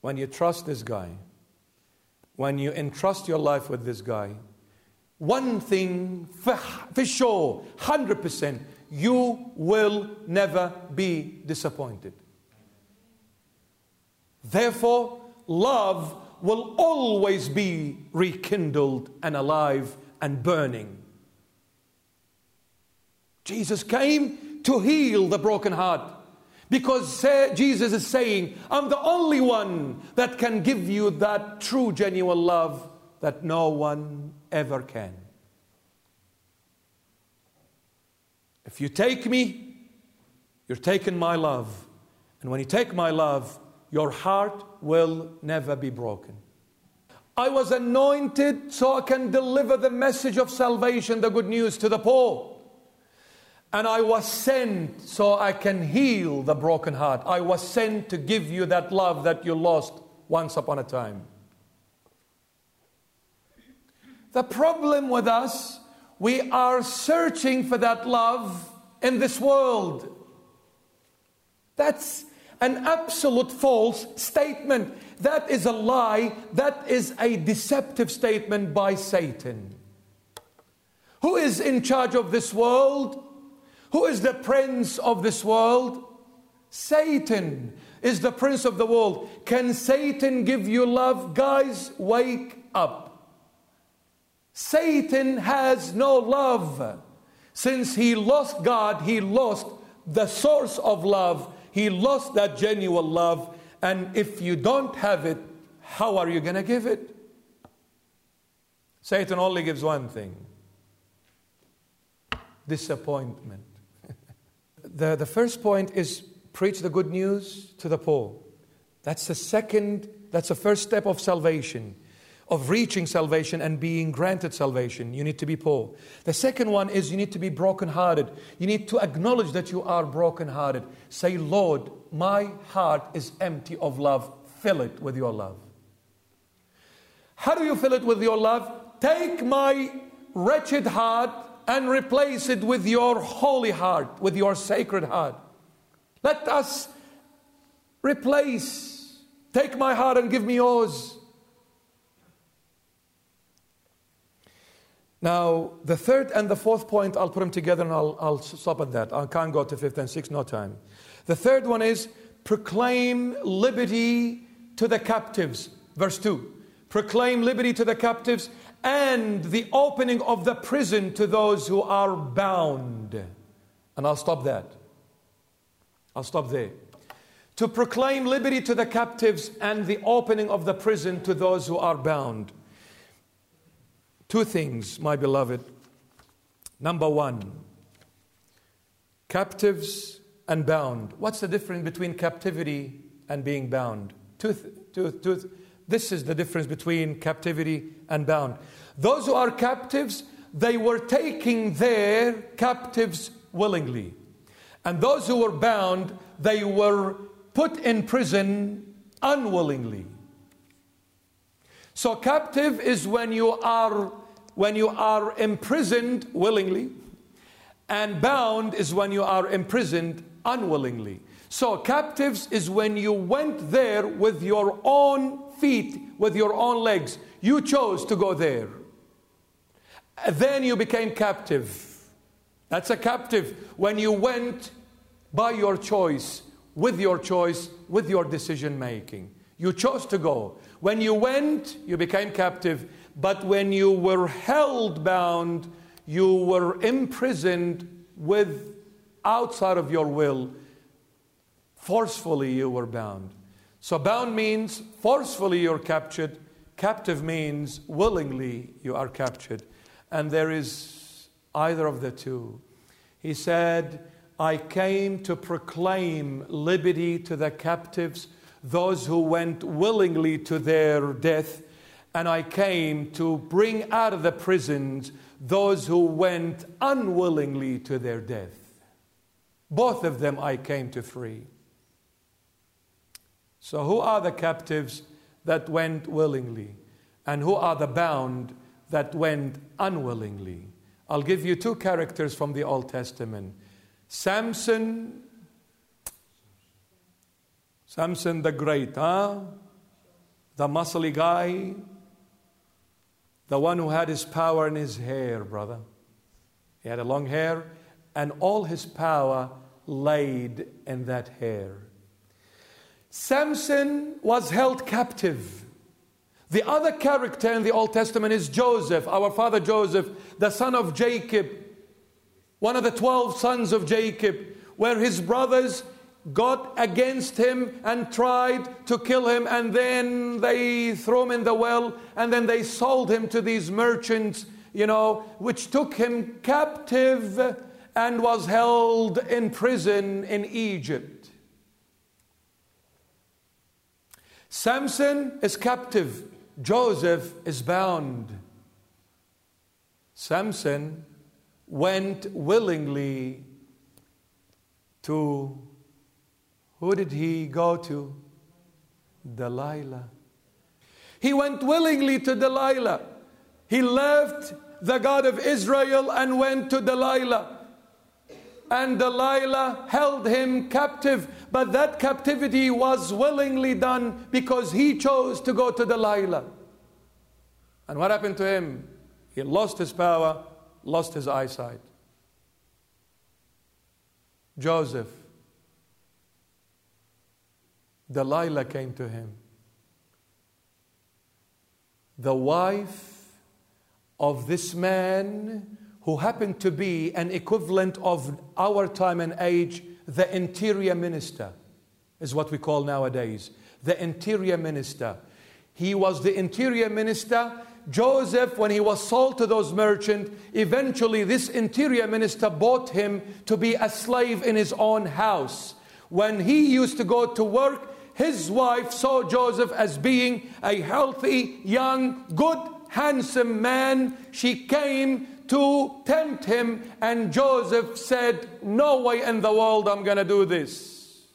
When you trust this guy, when you entrust your life with this guy, one thing for, sure, 100%, you will never be disappointed. Therefore, love will always be rekindled and alive and burning. Jesus came to heal the broken heart. Because Jesus is saying, I'm the only one that can give you that true, genuine love that no one ever can. If you take me, you're taking my love. And when you take my love, your heart will never be broken. I was anointed so I can deliver the message of salvation, the good news to the poor. And I was sent so I can heal the broken heart. I was sent to give you that love that you lost once upon a time. The problem with us, we are searching for that love in this world. That's an absolute false statement. That is a lie. That is a deceptive statement by Satan. Who is in charge of this world? Who is the prince of this world? Satan is the prince of the world. Can Satan give you love? Guys, wake up. Satan has no love. Since he lost God, he lost the source of love. He lost that genuine love. And if you don't have it, how are you going to give it? Satan only gives one thing disappointment. The, the first point is preach the good news to the poor. That's the second, that's the first step of salvation of reaching salvation and being granted salvation, you need to be poor. The second one is you need to be brokenhearted. You need to acknowledge that you are brokenhearted. Say, Lord, my heart is empty of love. Fill it with your love. How do you fill it with your love? Take my wretched heart and replace it with your holy heart, with your sacred heart. Let us replace. Take my heart and give me yours. Now, the third and the fourth point, I'll put them together and I'll, I'll stop at that. I can't go to fifth and sixth, no time. The third one is proclaim liberty to the captives. Verse 2. Proclaim liberty to the captives and the opening of the prison to those who are bound. And I'll stop that. I'll stop there. To proclaim liberty to the captives and the opening of the prison to those who are bound. Two things, my beloved. Number one, captives and bound. What's the difference between captivity and being bound? Two, two, two, this is the difference between captivity and bound. Those who are captives, they were taking their captives willingly. And those who were bound, they were put in prison unwillingly. So, captive is when you are when you are imprisoned willingly, and bound is when you are imprisoned unwillingly. So, captives is when you went there with your own feet, with your own legs. You chose to go there. Then you became captive. That's a captive when you went by your choice, with your choice, with your decision making. You chose to go. When you went, you became captive. But when you were held bound, you were imprisoned with outside of your will. Forcefully, you were bound. So, bound means forcefully you're captured, captive means willingly you are captured. And there is either of the two. He said, I came to proclaim liberty to the captives, those who went willingly to their death and I came to bring out of the prisons those who went unwillingly to their death. Both of them I came to free. So, who are the captives that went willingly? And who are the bound that went unwillingly? I'll give you two characters from the Old Testament Samson, Samson the Great, huh? The muscly guy, the one who had his power in his hair, brother. He had a long hair, and all his power laid in that hair. Samson was held captive. The other character in the Old Testament is Joseph, our father Joseph, the son of Jacob, one of the 12 sons of Jacob, where his brothers got against him and tried to kill him, and then they threw him in the well, and then they sold him to these merchants, you know, which took him captive and was held in prison in Egypt. Samson is captive. Joseph is bound. Samson went willingly to who did he go to? Delilah. He went willingly to Delilah. He left the God of Israel and went to Delilah. And Delilah held him captive, but that captivity was willingly done because he chose to go to Delilah. And what happened to him? He lost his power, lost his eyesight. Joseph, Delilah came to him. The wife of this man who happened to be an equivalent of our time and age, the interior minister, is what we call nowadays. The interior minister. He was the interior minister. Joseph, when he was sold to those merchants, eventually this interior minister bought him to be a slave in his own house. When he used to go to work, his wife saw Joseph as being a healthy, young, good, handsome man. She came to tempt him, and Joseph said, No way in the world I'm going to do this.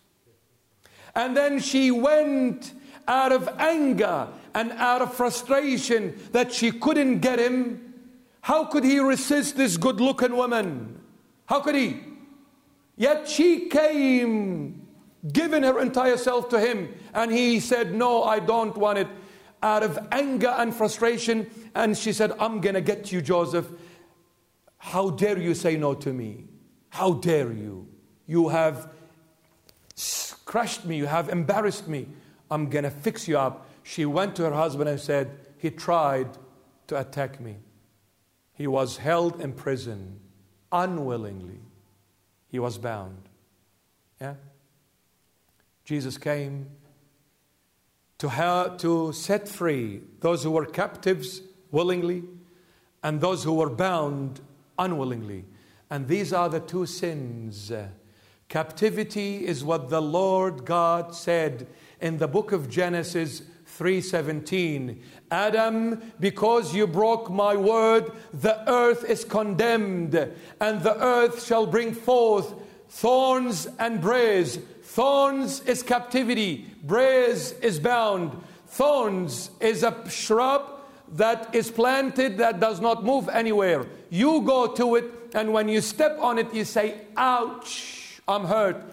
And then she went out of anger and out of frustration that she couldn't get him. How could he resist this good looking woman? How could he? Yet she came giving her entire self to him. And he said, No, I don't want it. Out of anger and frustration. And she said, I'm going to get you, Joseph. How dare you say no to me? How dare you? You have crushed me. You have embarrassed me. I'm going to fix you up. She went to her husband and said, He tried to attack me. He was held in prison unwillingly. He was bound. Yeah? Jesus came to, help, to set free those who were captives willingly and those who were bound unwillingly. And these are the two sins. Captivity is what the Lord God said in the book of Genesis 3:17 Adam because you broke my word the earth is condemned and the earth shall bring forth thorns and briars Thorns is captivity, braes is bound. Thorns is a shrub that is planted that does not move anywhere. You go to it, and when you step on it, you say, Ouch, I'm hurt.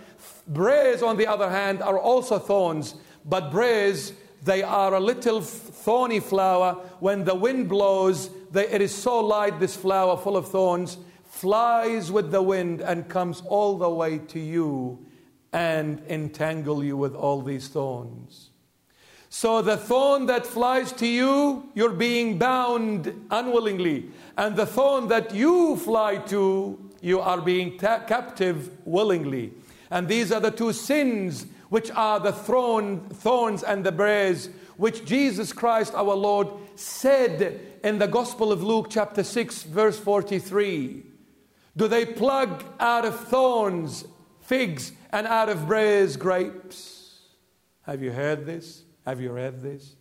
Braes, on the other hand, are also thorns, but braes, they are a little thorny flower. When the wind blows, they, it is so light, this flower full of thorns, flies with the wind and comes all the way to you and entangle you with all these thorns. So, the thorn that flies to you, you're being bound unwillingly. And the thorn that you fly to, you are being ta- captive willingly. And these are the two sins which are the thorn, thorns and the briars, which Jesus Christ our Lord said in the Gospel of Luke, chapter 6, verse 43. Do they plug out of thorns figs and out of briars grapes. Have you heard this? Have you read this?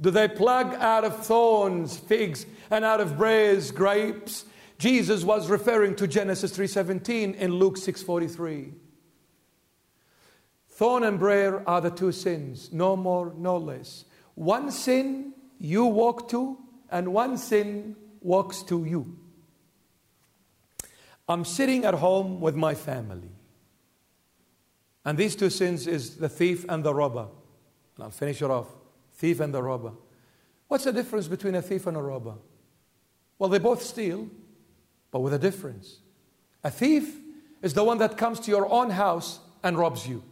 Do they plug out of thorns figs and out of briars grapes? Jesus was referring to Genesis 3:17 and Luke 6:43. Thorn and briar are the two sins, no more, no less. One sin you walk to, and one sin walks to you. I'm sitting at home with my family. And these two sins is the thief and the robber. And I'll finish it off. Thief and the robber. What's the difference between a thief and a robber? Well, they both steal, but with a difference. A thief is the one that comes to your own house and robs you.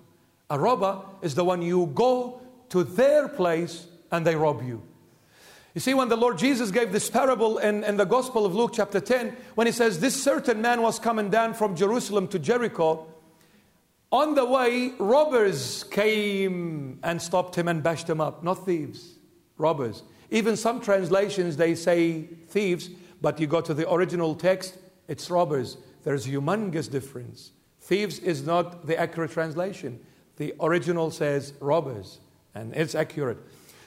A robber is the one you go to their place and they rob you. You see, when the Lord Jesus gave this parable in, in the Gospel of Luke, chapter 10, when he says, This certain man was coming down from Jerusalem to Jericho, on the way, robbers came and stopped him and bashed him up. Not thieves, robbers. Even some translations, they say thieves, but you go to the original text, it's robbers. There's a humongous difference. Thieves is not the accurate translation. The original says robbers, and it's accurate.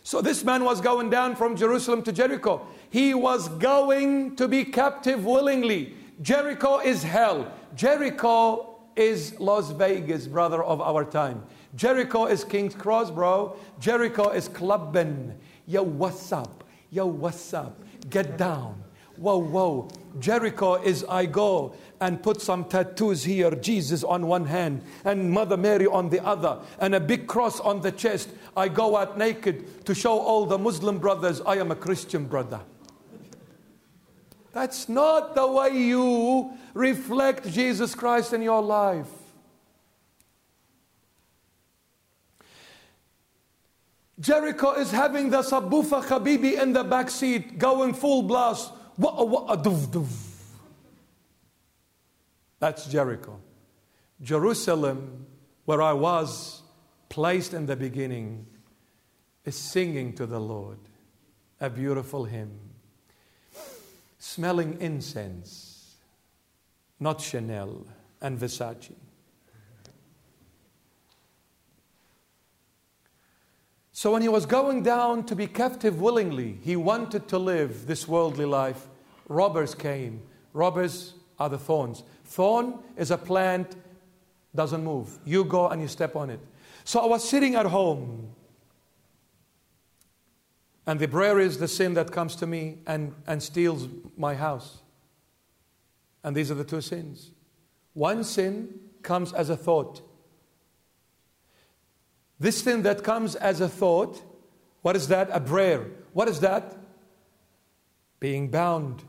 So this man was going down from Jerusalem to Jericho. He was going to be captive willingly. Jericho is hell. Jericho is Las Vegas, brother of our time. Jericho is King's Cross, bro. Jericho is clubbing. Yo, what's up? Yo, what's up? Get down. Whoa, whoa. Jericho is I go and put some tattoos here, Jesus on one hand and Mother Mary on the other, and a big cross on the chest. I go out naked to show all the Muslim brothers I am a Christian brother. That's not the way you reflect Jesus Christ in your life. Jericho is having the Sabufa Habibi in the back seat, going full blast. That's Jericho. Jerusalem, where I was placed in the beginning, is singing to the Lord a beautiful hymn, smelling incense, not Chanel and Versace. So when he was going down to be captive willingly, he wanted to live this worldly life. Robbers came. Robbers are the thorns. Thorn is a plant, doesn't move. You go and you step on it. So I was sitting at home. And the prayer is the sin that comes to me and, and steals my house. And these are the two sins. One sin comes as a thought. This sin that comes as a thought, what is that? A prayer. What is that? Being bound.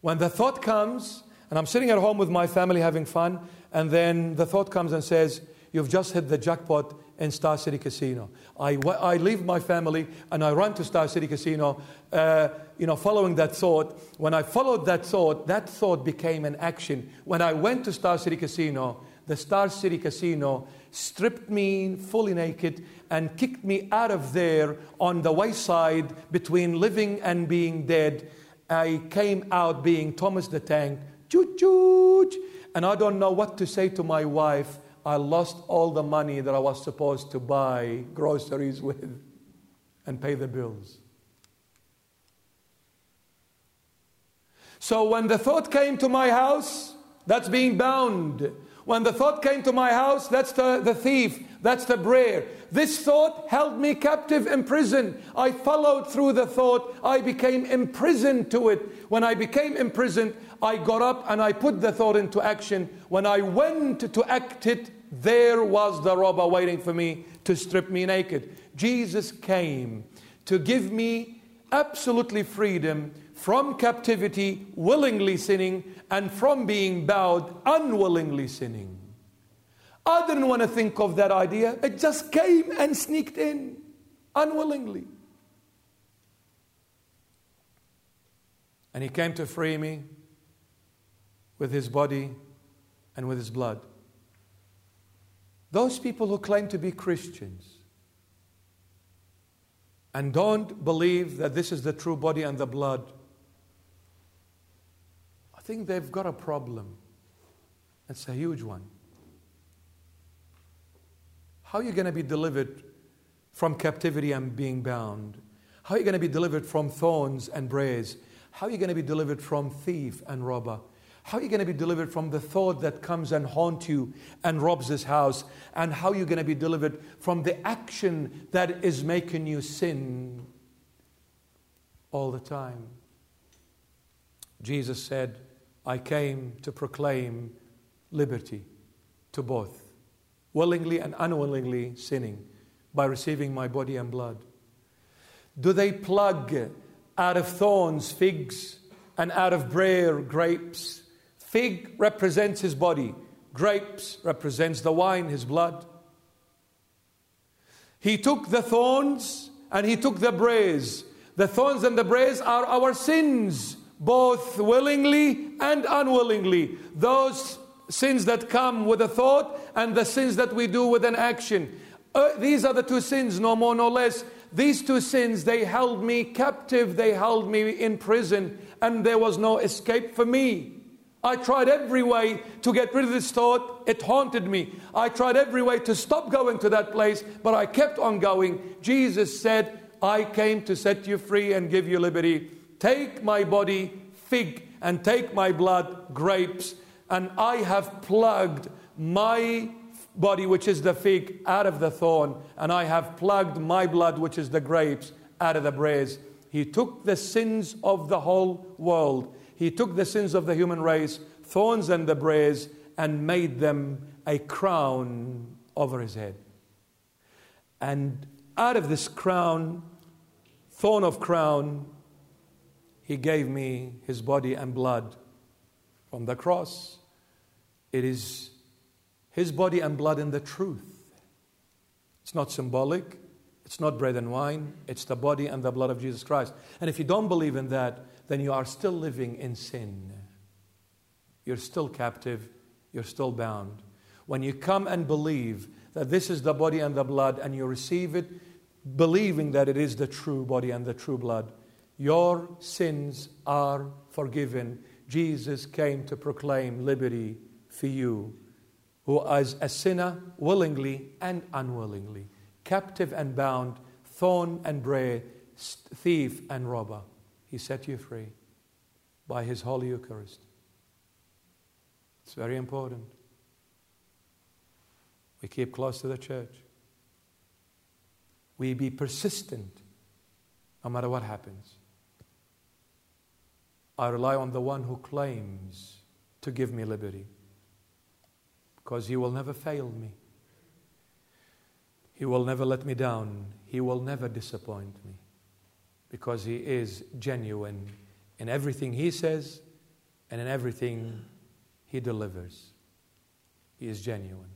When the thought comes, and I'm sitting at home with my family having fun, and then the thought comes and says, You've just hit the jackpot in Star City Casino. I, I leave my family and I run to Star City Casino, uh, you know, following that thought. When I followed that thought, that thought became an action. When I went to Star City Casino, the Star City Casino stripped me fully naked and kicked me out of there on the wayside between living and being dead. I came out being Thomas the Tank, choo choo, and I don't know what to say to my wife. I lost all the money that I was supposed to buy groceries with and pay the bills. So when the thought came to my house, that's being bound. When the thought came to my house, that's the, the thief, that's the brayer. This thought held me captive in prison. I followed through the thought. I became imprisoned to it. When I became imprisoned, I got up and I put the thought into action. When I went to act it, there was the robber waiting for me to strip me naked. Jesus came to give me absolutely freedom from captivity, willingly sinning, and from being bowed, unwillingly sinning. I didn't want to think of that idea. It just came and sneaked in unwillingly. And he came to free me with his body and with his blood. Those people who claim to be Christians and don't believe that this is the true body and the blood I think they've got a problem. It's a huge one. How are you going to be delivered from captivity and being bound? How are you going to be delivered from thorns and brays? How are you going to be delivered from thief and robber? How are you going to be delivered from the thought that comes and haunts you and robs this house? And how are you going to be delivered from the action that is making you sin all the time? Jesus said, I came to proclaim liberty to both, willingly and unwillingly sinning by receiving my body and blood. Do they plug out of thorns figs and out of briar grapes? Fig represents his body, grapes represents the wine, his blood. He took the thorns and he took the braes. The thorns and the braes are our sins both willingly and unwillingly. Those sins that come with a thought and the sins that we do with an action. Uh, these are the two sins, no more, no less. These two sins, they held me captive, they held me in prison, and there was no escape for me. I tried every way to get rid of this thought. It haunted me. I tried every way to stop going to that place, but I kept on going. Jesus said, I came to set you free and give you liberty. Take my body, fig, and take my blood, grapes, and I have plugged my body, which is the fig, out of the thorn, and I have plugged my blood, which is the grapes, out of the braes. He took the sins of the whole world. He took the sins of the human race, thorns and the braes, and made them a crown over his head. And out of this crown, thorn of crown, he gave me his body and blood from the cross. It is his body and blood in the truth. It's not symbolic, it's not bread and wine, it's the body and the blood of Jesus Christ. And if you don't believe in that, then you are still living in sin. You're still captive, you're still bound. When you come and believe that this is the body and the blood, and you receive it, believing that it is the true body and the true blood, your sins are forgiven. Jesus came to proclaim liberty for you who as a sinner willingly and unwillingly, captive and bound, thorn and bray, thief and robber. He set you free by his Holy Eucharist. It's very important. We keep close to the church. We be persistent no matter what happens. I rely on the one who claims to give me liberty because He will never fail me. He will never let me down. He will never disappoint me because He is genuine in everything He says and in everything He delivers. He is genuine.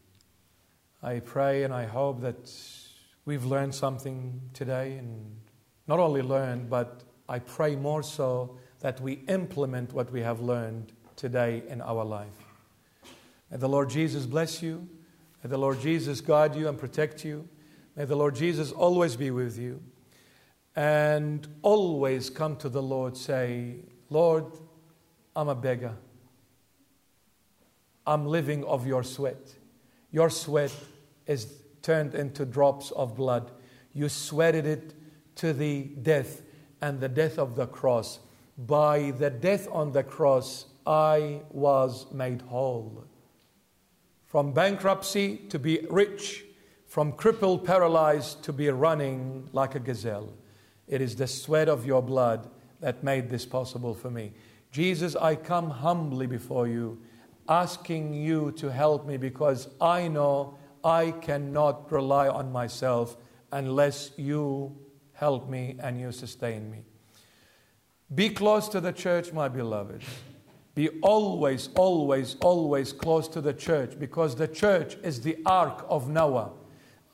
I pray and I hope that we've learned something today, and not only learned, but I pray more so that we implement what we have learned today in our life. May the Lord Jesus bless you. May the Lord Jesus guide you and protect you. May the Lord Jesus always be with you. And always come to the Lord, say, Lord, I'm a beggar. I'm living of your sweat. Your sweat is turned into drops of blood. You sweated it to the death and the death of the cross. By the death on the cross, I was made whole from bankruptcy to be rich, from crippled, paralyzed to be running like a gazelle. It is the sweat of your blood that made this possible for me. Jesus, I come humbly before you, asking you to help me because I know I cannot rely on myself unless you help me and you sustain me. Be close to the church, my beloved. Be always, always, always close to the church because the church is the ark of Noah.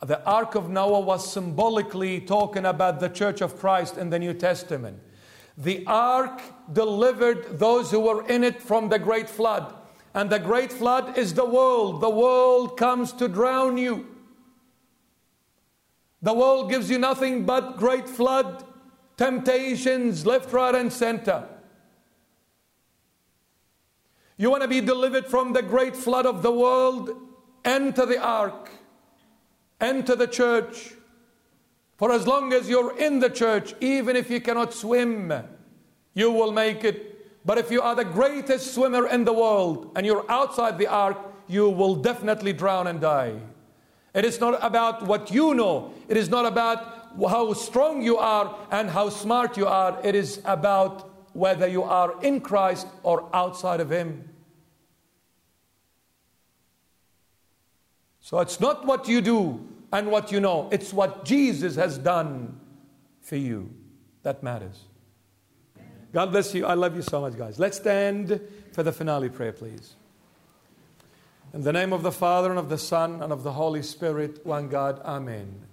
The ark of Noah was symbolically talking about the church of Christ in the New Testament. The ark delivered those who were in it from the great flood. And the great flood is the world. The world comes to drown you. The world gives you nothing but great flood, temptations left, right, and center. You want to be delivered from the great flood of the world? Enter the ark, enter the church. For as long as you're in the church, even if you cannot swim, you will make it. But if you are the greatest swimmer in the world and you're outside the ark, you will definitely drown and die. It is not about what you know, it is not about how strong you are and how smart you are. It is about whether you are in Christ or outside of Him. So it's not what you do and what you know, it's what Jesus has done for you that matters. God bless you. I love you so much, guys. Let's stand for the finale prayer, please. In the name of the Father, and of the Son, and of the Holy Spirit, one God, Amen.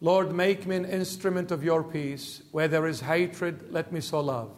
Lord, make me an instrument of your peace. Where there is hatred, let me sow love.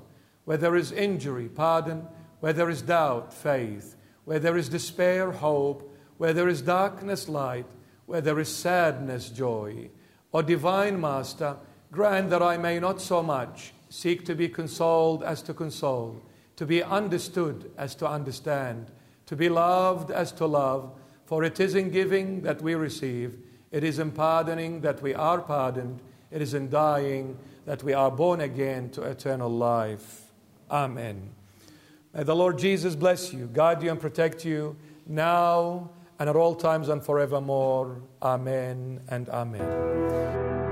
Where there is injury, pardon. Where there is doubt, faith. Where there is despair, hope. Where there is darkness, light. Where there is sadness, joy. O divine Master, grant that I may not so much seek to be consoled as to console, to be understood as to understand, to be loved as to love. For it is in giving that we receive, it is in pardoning that we are pardoned, it is in dying that we are born again to eternal life. Amen. May the Lord Jesus bless you, guide you, and protect you now and at all times and forevermore. Amen and amen.